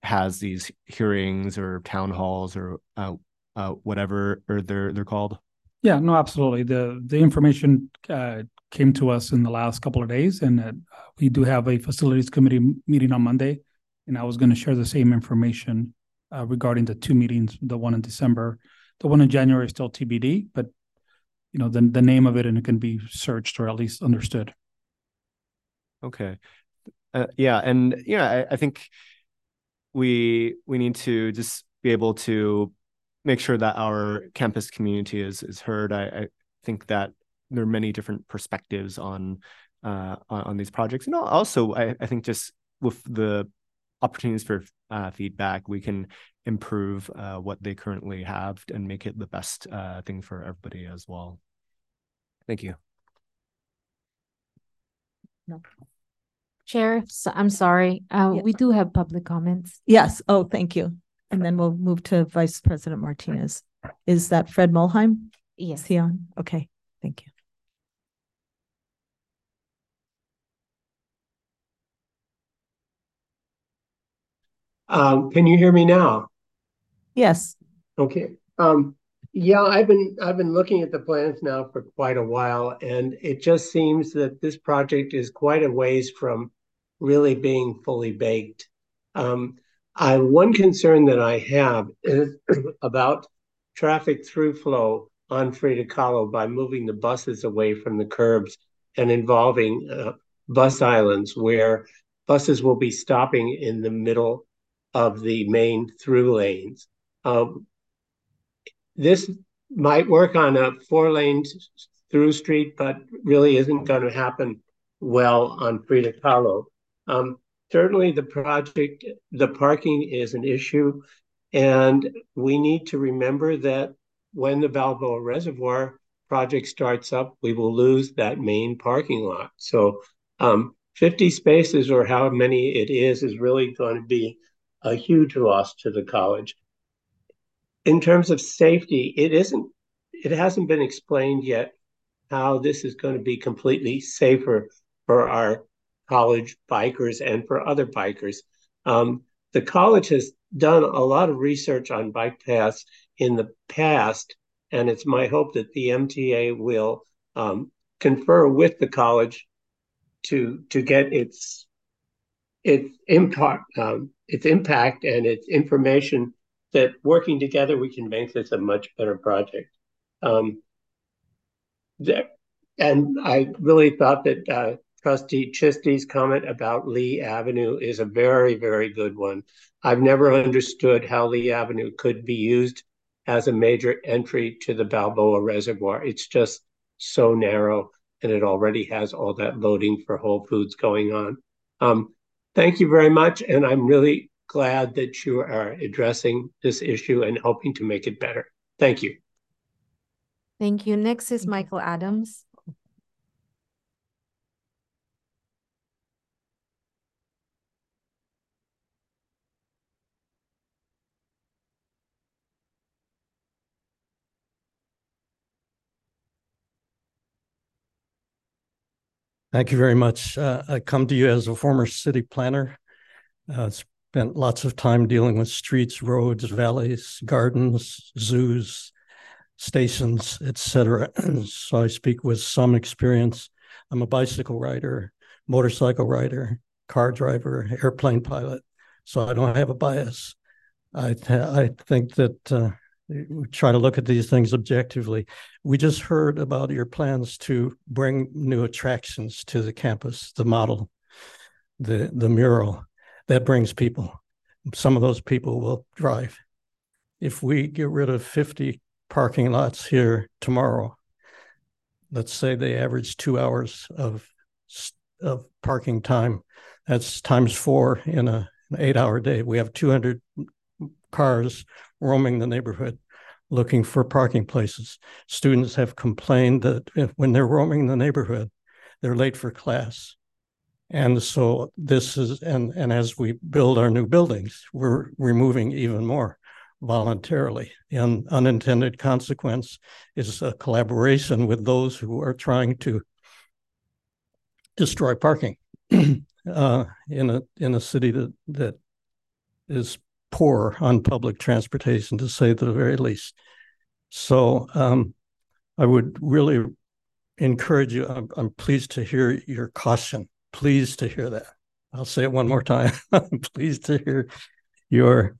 has these hearings or town halls or uh, uh, whatever or they're they're called? Yeah, no, absolutely. The the information uh, came to us in the last couple of days, and uh, we do have a facilities committee meeting on Monday, and I was going to share the same information regarding the two meetings, the one in December, the one in January is still TBD, but you know the the name of it and it can be searched or at least understood. Okay, uh, yeah, and yeah, I, I think we we need to just be able to make sure that our campus community is is heard. I, I think that there are many different perspectives on uh, on, on these projects, and also I, I think just with the opportunities for uh, feedback, we can improve uh, what they currently have and make it the best uh, thing for everybody as well. Thank you. No. Chair, so I'm sorry. Uh, Yeah. we do have public comments. Yes. Oh, thank you. And then we'll move to Vice President Martinez. Is that Fred Mulheim? Yes. Is he on? Okay, thank you. Um, can you hear me now? Yes. Okay. Um, yeah, I've been I've been looking at the plans now for quite a while, and it just seems that this project is quite a ways from really being fully baked. Um, I one concern that I have is about traffic through flow on Frida Kahlo by moving the buses away from the curbs and involving uh, bus islands where buses will be stopping in the middle of the main through lanes. Um, this might work on a four lane through street, but really isn't going to happen well on Frida Kahlo. Um, certainly, the project, the parking is an issue, and we need to remember that when the Balboa Reservoir project starts up, we will lose that main parking lot. So, um, 50 spaces or how many it is is really going to be a huge loss to the college. In terms of safety, it isn't, it hasn't been explained yet how this is going to be completely safer for our college bikers and for other bikers. Um, the college has done a lot of research on bike paths in the past, and it's my hope that the MTA will um, confer with the college to to get its its impact um, its impact and its information that working together we can make this a much better project. Um, there, and I really thought that uh, Trustee Chisti's comment about Lee Avenue is a very, very good one. I've never understood how Lee Avenue could be used as a major entry to the Balboa Reservoir. It's just so narrow and it already has all that loading for Whole Foods going on. Um, thank you very much. And I'm really glad that you are addressing this issue and hoping to make it better. Thank you. Thank you. Next is Michael Adams. Thank you very much. Uh, I come to you as a former city planner. Uh, spent lots of time dealing with streets, roads, valleys, gardens, zoos, stations, etc. so I speak with some experience. I'm a bicycle rider, motorcycle rider, car driver, airplane pilot, so I don't have a bias. I th- I think that uh, we try to look at these things objectively. We just heard about your plans to bring new attractions to the campus, the model, the the mural. That brings people. Some of those people will drive. If we get rid of 50 parking lots here tomorrow, let's say they average two hours of of parking time. That's times four in a, an eight hour day. We have 200 cars roaming the neighborhood looking for parking places. Students have complained that if, when they're roaming the neighborhood, they're late for class. And so this is, and, and as we build our new buildings, we're removing even more voluntarily. And unintended consequence is a collaboration with those who are trying to destroy parking uh, in a in a city that that is poor on public transportation, to say the very least. So um, I would really encourage you. I'm, I'm pleased to hear your caution. Pleased to hear that. I'll say it one more time. I'm pleased to hear your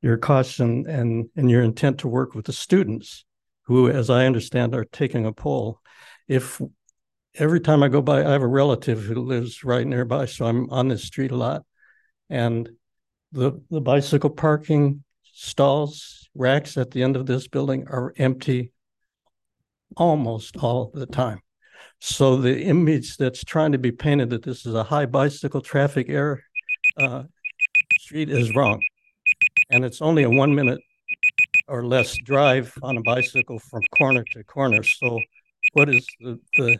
your caution and and your intent to work with the students who, as I understand, are taking a poll. If every time I go by, I have a relative who lives right nearby, so I'm on this street a lot, and the the bicycle parking stalls racks at the end of this building are empty almost all the time. So the image that's trying to be painted that this is a high bicycle traffic area uh, street is wrong. And it's only a one minute or less drive on a bicycle from corner to corner. So what is the, the,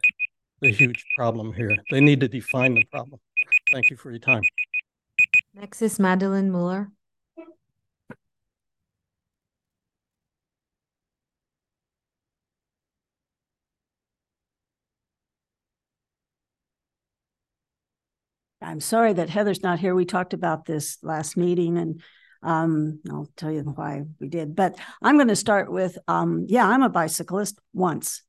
the huge problem here? They need to define the problem. Thank you for your time. Next is Madeline Mueller. I'm sorry that Heather's not here. We talked about this last meeting and um, I'll tell you why we did. But I'm going to start with um, yeah, I'm a bicyclist once.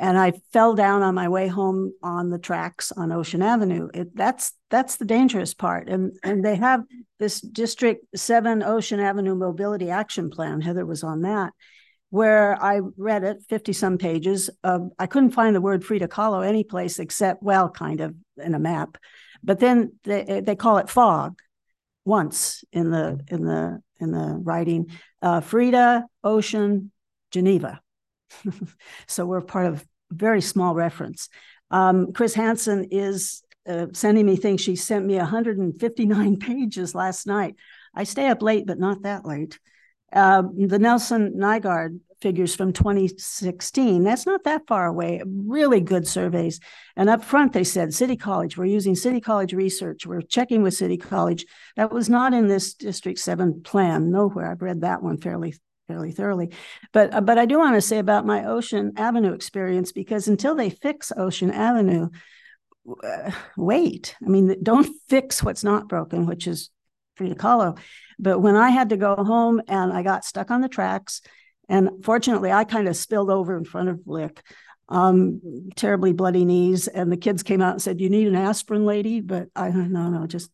And I fell down on my way home on the tracks on Ocean Avenue. It, that's that's the dangerous part. And and they have this District 7 Ocean Avenue Mobility Action Plan. Heather was on that where I read it, 50 some pages. Uh, I couldn't find the word Frida Kahlo any place except, well, kind of in a map. But then they, they call it fog once in the in the in the writing. Uh, Frida, Ocean, Geneva. so we're part of very small reference. Um, Chris Hansen is uh, sending me things. She sent me 159 pages last night. I stay up late, but not that late. Uh, the Nelson Nygaard figures from 2016. That's not that far away. Really good surveys. And up front, they said City College, we're using City College research. We're checking with City College. That was not in this District 7 plan, nowhere. I've read that one fairly fairly thoroughly. But uh, but I do want to say about my Ocean Avenue experience because until they fix Ocean Avenue, uh, wait. I mean, don't fix what's not broken, which is Frida Kahlo. But when I had to go home and I got stuck on the tracks and fortunately, I kind of spilled over in front of Lick, um, terribly bloody knees. And the kids came out and said, You need an aspirin, lady? But I, no, no, just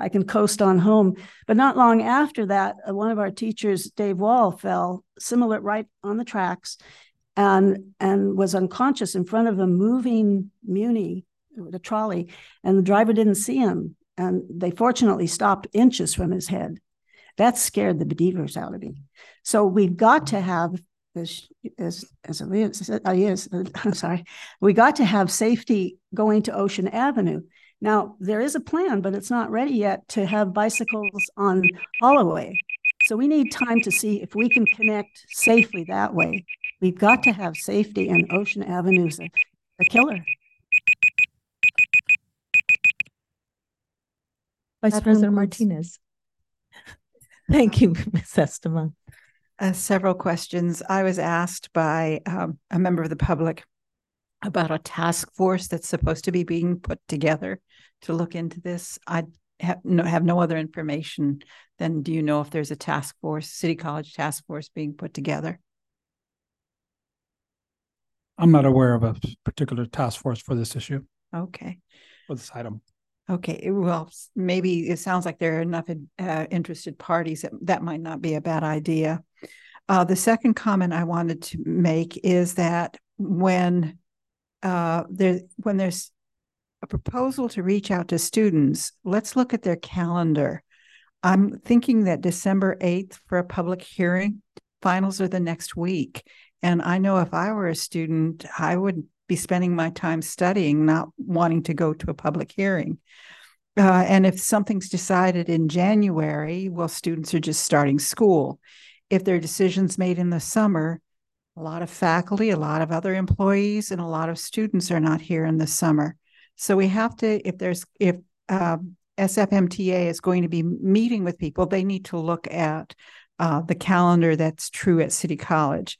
I can coast on home. But not long after that, uh, one of our teachers, Dave Wall, fell similar right on the tracks and and was unconscious in front of a moving Muni, the trolley, and the driver didn't see him. And they fortunately stopped inches from his head. That scared the beavers out of me. So we've got to have as as as yes, I'm sorry. We got to have safety going to Ocean Avenue. Now there is a plan, but it's not ready yet to have bicycles on Holloway. So we need time to see if we can connect safely that way. We've got to have safety, and Ocean Avenue's is a, a killer. Vice President Martinez. Thank you, Ms. Esteban. Uh, several questions. I was asked by um, a member of the public about a task force that's supposed to be being put together to look into this. I have no, have no other information. Then, do you know if there's a task force, City College task force being put together? I'm not aware of a particular task force for this issue. Okay. For this item. Okay, well, maybe it sounds like there are enough uh, interested parties that that might not be a bad idea. Uh, the second comment I wanted to make is that when uh, there when there's a proposal to reach out to students, let's look at their calendar. I'm thinking that December 8th for a public hearing, finals are the next week. And I know if I were a student, I would be spending my time studying, not wanting to go to a public hearing. Uh, and if something's decided in January, well, students are just starting school. If there are decisions made in the summer, a lot of faculty, a lot of other employees, and a lot of students are not here in the summer. So we have to, if there's, if uh, SFMTA is going to be meeting with people, they need to look at uh, the calendar that's true at City College.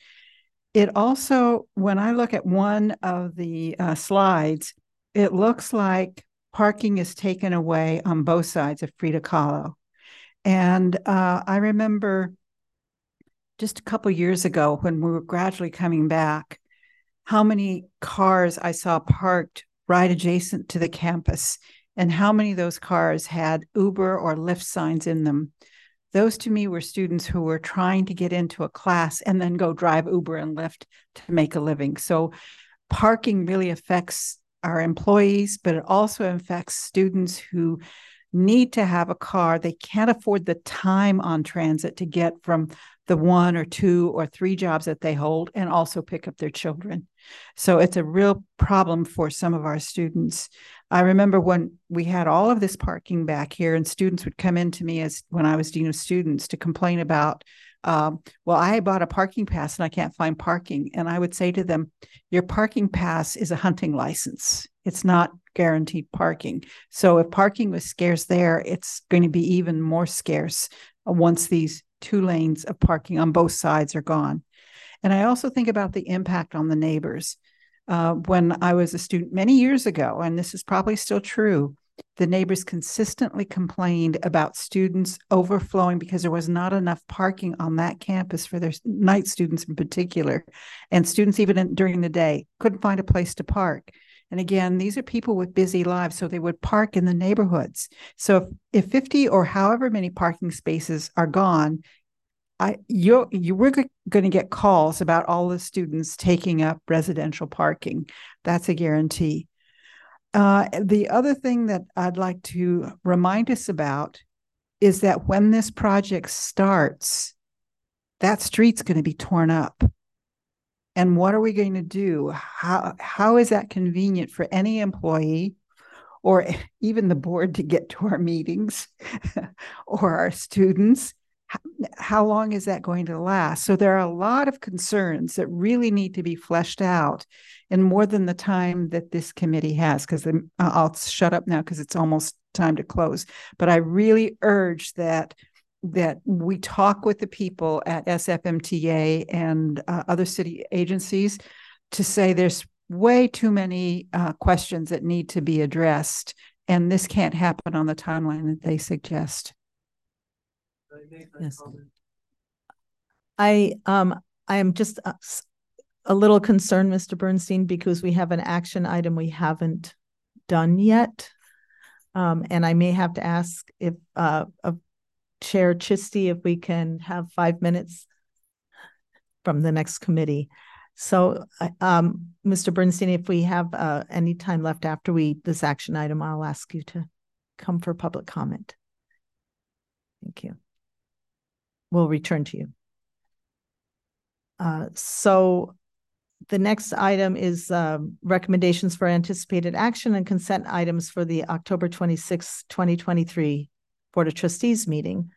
It also, when I look at one of the uh, slides, it looks like parking is taken away on both sides of Frida Kahlo. And uh, I remember just a couple years ago when we were gradually coming back, how many cars I saw parked right adjacent to the campus, and how many of those cars had Uber or Lyft signs in them. Those to me were students who were trying to get into a class and then go drive Uber and Lyft to make a living. So parking really affects our employees, but it also affects students who need to have a car. They can't afford the time on transit to get from the one or two or three jobs that they hold and also pick up their children. So it's a real problem for some of our students. I remember when we had all of this parking back here, and students would come in to me as when I was dean of students to complain about, um, well, I bought a parking pass and I can't find parking. And I would say to them, your parking pass is a hunting license. It's not guaranteed parking. So if parking was scarce there, it's going to be even more scarce once these two lanes of parking on both sides are gone. And I also think about the impact on the neighbors. Uh, when I was a student many years ago, and this is probably still true, the neighbors consistently complained about students overflowing because there was not enough parking on that campus for their night students in particular. And students, even in, during the day, couldn't find a place to park. And again, these are people with busy lives, so they would park in the neighborhoods. So if, if 50 or however many parking spaces are gone, I you you were going to get calls about all the students taking up residential parking. That's a guarantee. Uh, the other thing that I'd like to remind us about is that when this project starts, that street's going to be torn up. And what are we going to do? How how is that convenient for any employee or even the board to get to our meetings or our students? How, long is that going to last? So there are a lot of concerns that really need to be fleshed out in more than the time that this committee has. Because I'll shut up now because it's almost time to close. But I really urge that that we talk with the people at SFMTA and uh, other city agencies to say there's way too many uh, questions that need to be addressed, and this can't happen on the timeline that they suggest. Yes. I um I am just a, a little concerned, Mr. Bernstein, because we have an action item we haven't done yet. Um, and I may have to ask if uh, of Chair Chisti if we can have five minutes from the next committee. So, um, Mr. Bernstein, if we have uh, any time left after we this action item, I'll ask you to come for public comment. Thank you we'll return to you. Uh, so the next item is um, recommendations for anticipated action and consent items for the October 26, 2023 Board of Trustees meeting.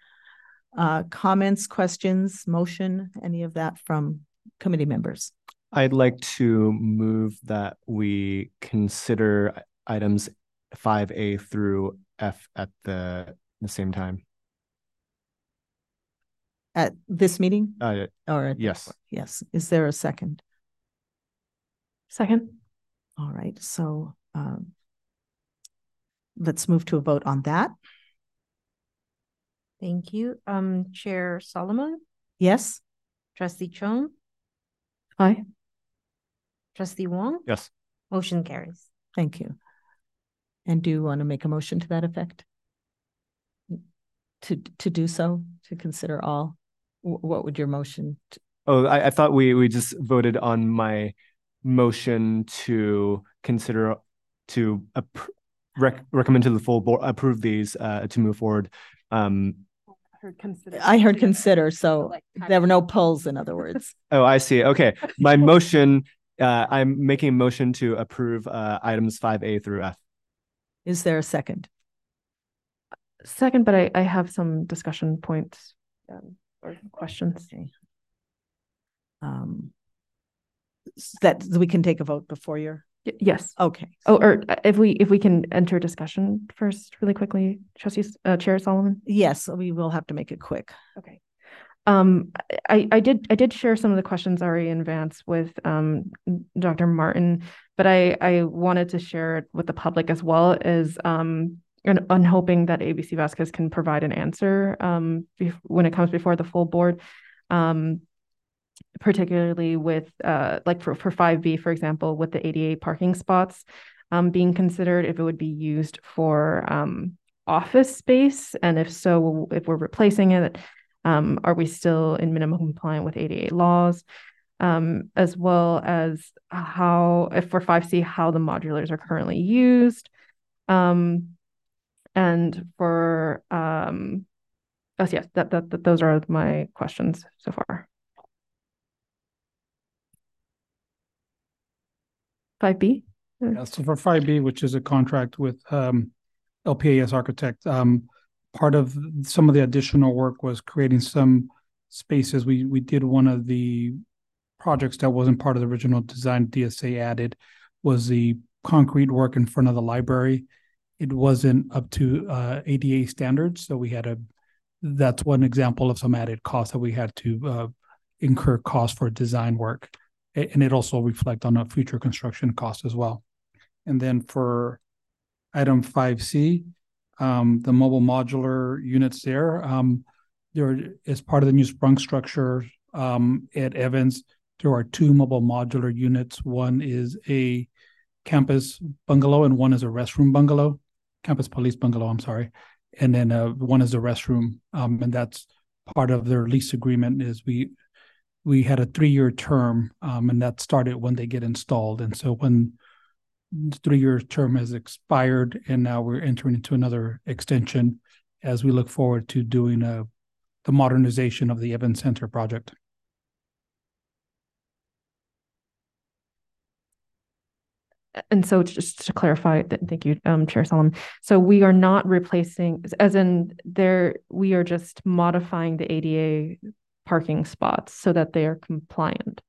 Uh, comments, questions, motion, any of that from committee members? I'd like to move that we consider items 5A through F at the, the same time at this meeting? Uh, Or at- yes. Yes. Is there a second? Second. All right, so um, let's move to a vote on that. Thank you. Um, Chair Solomon, Yes? Trustee Chung, Aye. Trustee Wong, Yes. motion carries. Thank you. And do you want to make a motion to that effect? To, to do so, to consider all? What would your motion? T- oh, I, I thought we we just voted on my motion to consider to rec- recommend to the full board approve these uh, to move forward. Um, heard consider. I heard consider, so there were no polls, in other words. oh, I see. Okay, my motion. Uh, I'm making a motion to approve uh, items five A through F. Is there a second? Second, but I, I have some discussion points. Um, or questions? Um, that we can take a vote before your. Y- yes. Okay. Oh, or uh, if we if we can enter discussion first, really quickly, Trustees uh, Chair Solomon. Yes, we will have to make it quick. Okay. Um, I, I did I did share some of the questions already in advance with um, Dr. Martin. but I, I wanted to share it with the public as well as, um, and I'm hoping that AVC Vasquez can provide an answer, um, when it comes before the full board. Um, particularly with, uh, like for, for five B, for example, with the ADA parking spots, um, being considered if it would be used for, um, office space? And if so, if we're replacing it, um, are we still in minimum compliant with ADA laws? Um, as well as how, if for five C, how the modulars are currently used. Um, and for, um, oh, yes, that, that, that, those are my questions so far. Five B? Yeah, so for five B, which is a contract with um LPAS Architect, um part of some of the additional work was creating some spaces. We we did one of the projects that wasn't part of the original design DSA added was the concrete work in front of the library. It wasn't up to uh ADA standards, so we had a that's one example of some added cost that we had to uh incur costs for design work. And it also reflect on a future construction cost as well. And then for item five C, um, the mobile modular units there, um, there is part of the new sprung structure, um, at Evans. There are two mobile modular units. One is a campus bungalow and one is a restroom bungalow, campus police bungalow, I'm sorry. And then, uh, one is the restroom, um, and that's part of their lease agreement is we, we had a three-year term, um, and that started when they get installed. And so when the three-year term has expired and now we're entering into another extension as we look forward to doing a, the modernization of the Evans Center project. And so just to clarify, th- thank you, um, Chair Solomon. So we are not replacing, as in there, we are just modifying the ADA parking spots so that they are compliant.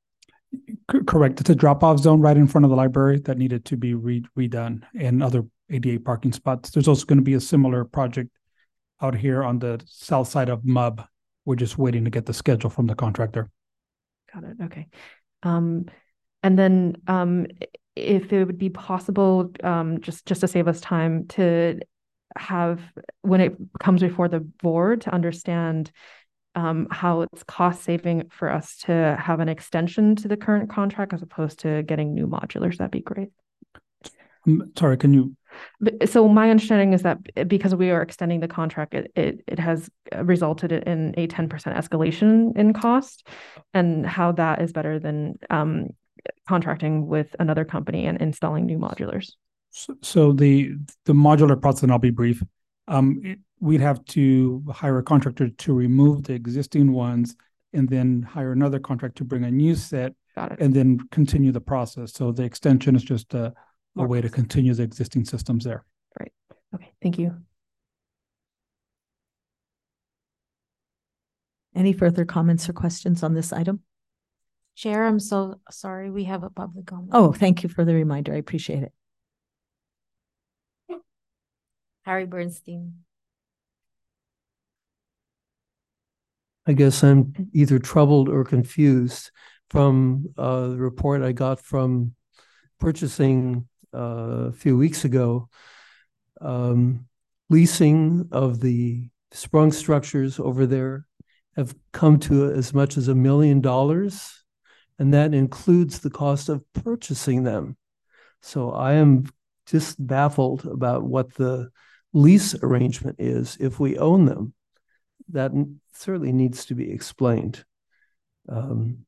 C- Correct. It's a drop-off zone right in front of the library that needed to be re- redone and other ADA parking spots. There's also going to be a similar project out here on the south side of MUB. We're just waiting to get the schedule from the contractor. Got it. Okay. Um, and then, um, if it would be possible, um, just, just to save us time to have, when it comes before the board to understand um, how it's cost saving for us to have an extension to the current contract as opposed to getting new modulars, that'd be great. Um, Sorry, can you, so my understanding is that because we are extending the contract, it it it has resulted in a ten percent escalation in cost. And how that is better than um contracting with another company and installing new modulars. so- so the, the modular process, and I'll be brief. Um, it- we'd have to hire a contractor to remove the existing ones and then hire another contract to bring a new set Got it. and then continue the process. So the extension is just a, a way to continue the existing systems there. Right. Okay, thank you. Any further comments or questions on this item? Chair, I'm so sorry, we have a public comment. Oh, thank you for the reminder. I appreciate it. Harry Bernstein. I guess I'm either troubled or confused from uh, the report I got from purchasing uh, a few weeks ago. Um, leasing of the sprung structures over there have come to as much as a million dollars, and that includes the cost of purchasing them. So I am just baffled about what the lease arrangement is if we own them that certainly needs to be explained. Um,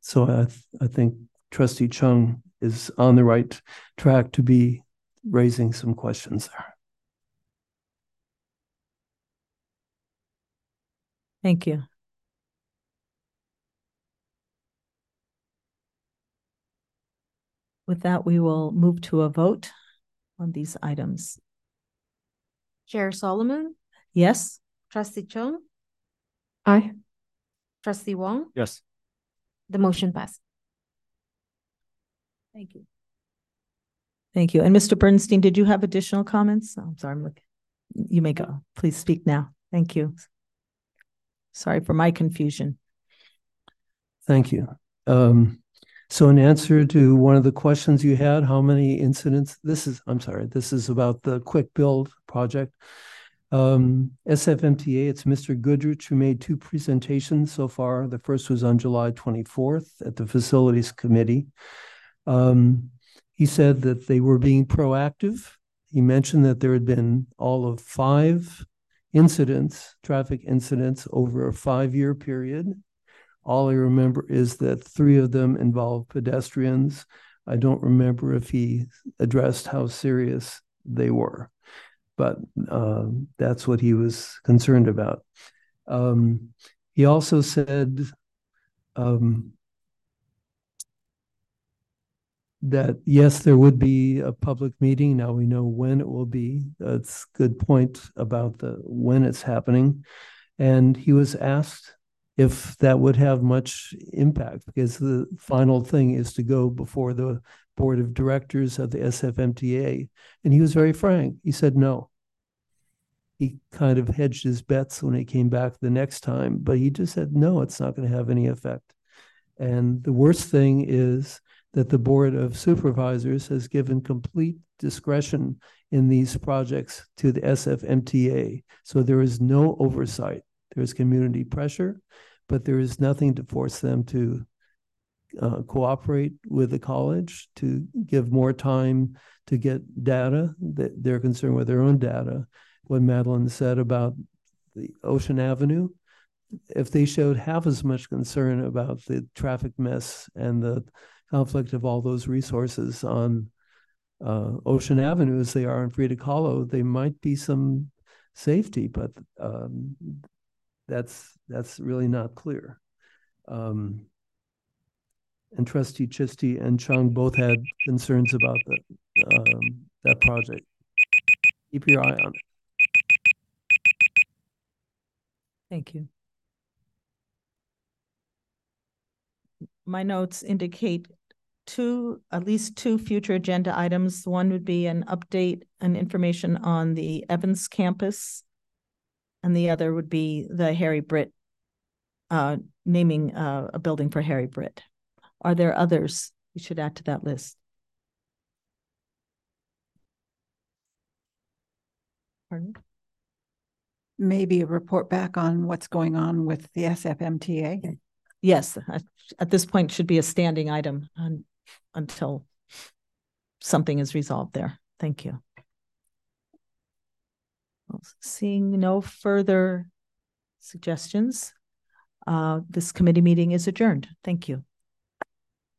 so I, th- I think Trustee Chung is on the right track to be raising some questions there. Thank you. With that, we will move to a vote on these items. Chair Solomon, Yes? trustee Chung, Aye. trustee Wong, Yes. the motion passed. Thank you. Thank you. And Mr. Bernstein, did you have additional comments? Oh, I'm sorry, I'm looking. You may go. Please speak now. Thank you. Sorry for my confusion. Thank you. Um, So in answer to one of the questions you had, how many incidents, this is, I'm sorry, this is about the quick build project. Um, SFMTA, it's Mr. Goodrich who made two presentations so far. The first was on July 24th at the Facilities Committee. Um, he said that they were being proactive. He mentioned that there had been all of five incidents, traffic incidents over a five-year period. All I remember is that three of them involved pedestrians. I don't remember if he addressed how serious they were, but um, that's what he was concerned about. Um, he also said um, that yes, there would be a public meeting. Now we know when it will be. That's a good point about the when it's happening. And he was asked if that would have much impact because the final thing is to go before the board of directors of the SFMTA. And he was very frank. He said no. He kind of hedged his bets when he came back the next time, but he just said, no, it's not going to have any effect. And the worst thing is that the Board of Supervisors has given complete discretion in these projects to the SFMTA. So there is no oversight. There is community pressure, but there is nothing to force them to uh, cooperate with the college to give more time to get data that they're concerned with their own data. What Madeline said about the Ocean Avenue, if they showed half as much concern about the traffic mess and the conflict of all those resources on uh, Ocean Avenue as they are on Frida Kahlo, there might be some safety, but um, that's that's really not clear. Um, and Trustee Chisti and Chung both had concerns about the, um, that project. Keep your eye on it. Thank you. My notes indicate two, at least two future agenda items. One would be an update and information on the Evans campus. And the other would be the Harry Britt, uh, naming uh, a building for Harry Britt. Are there others you should add to that list? Pardon? Maybe a report back on what's going on with the SFMTA. Yes, at, this point should be a standing item un, until something is resolved there. Thank you. Seeing no further suggestions, uh, this committee meeting is adjourned. Thank you.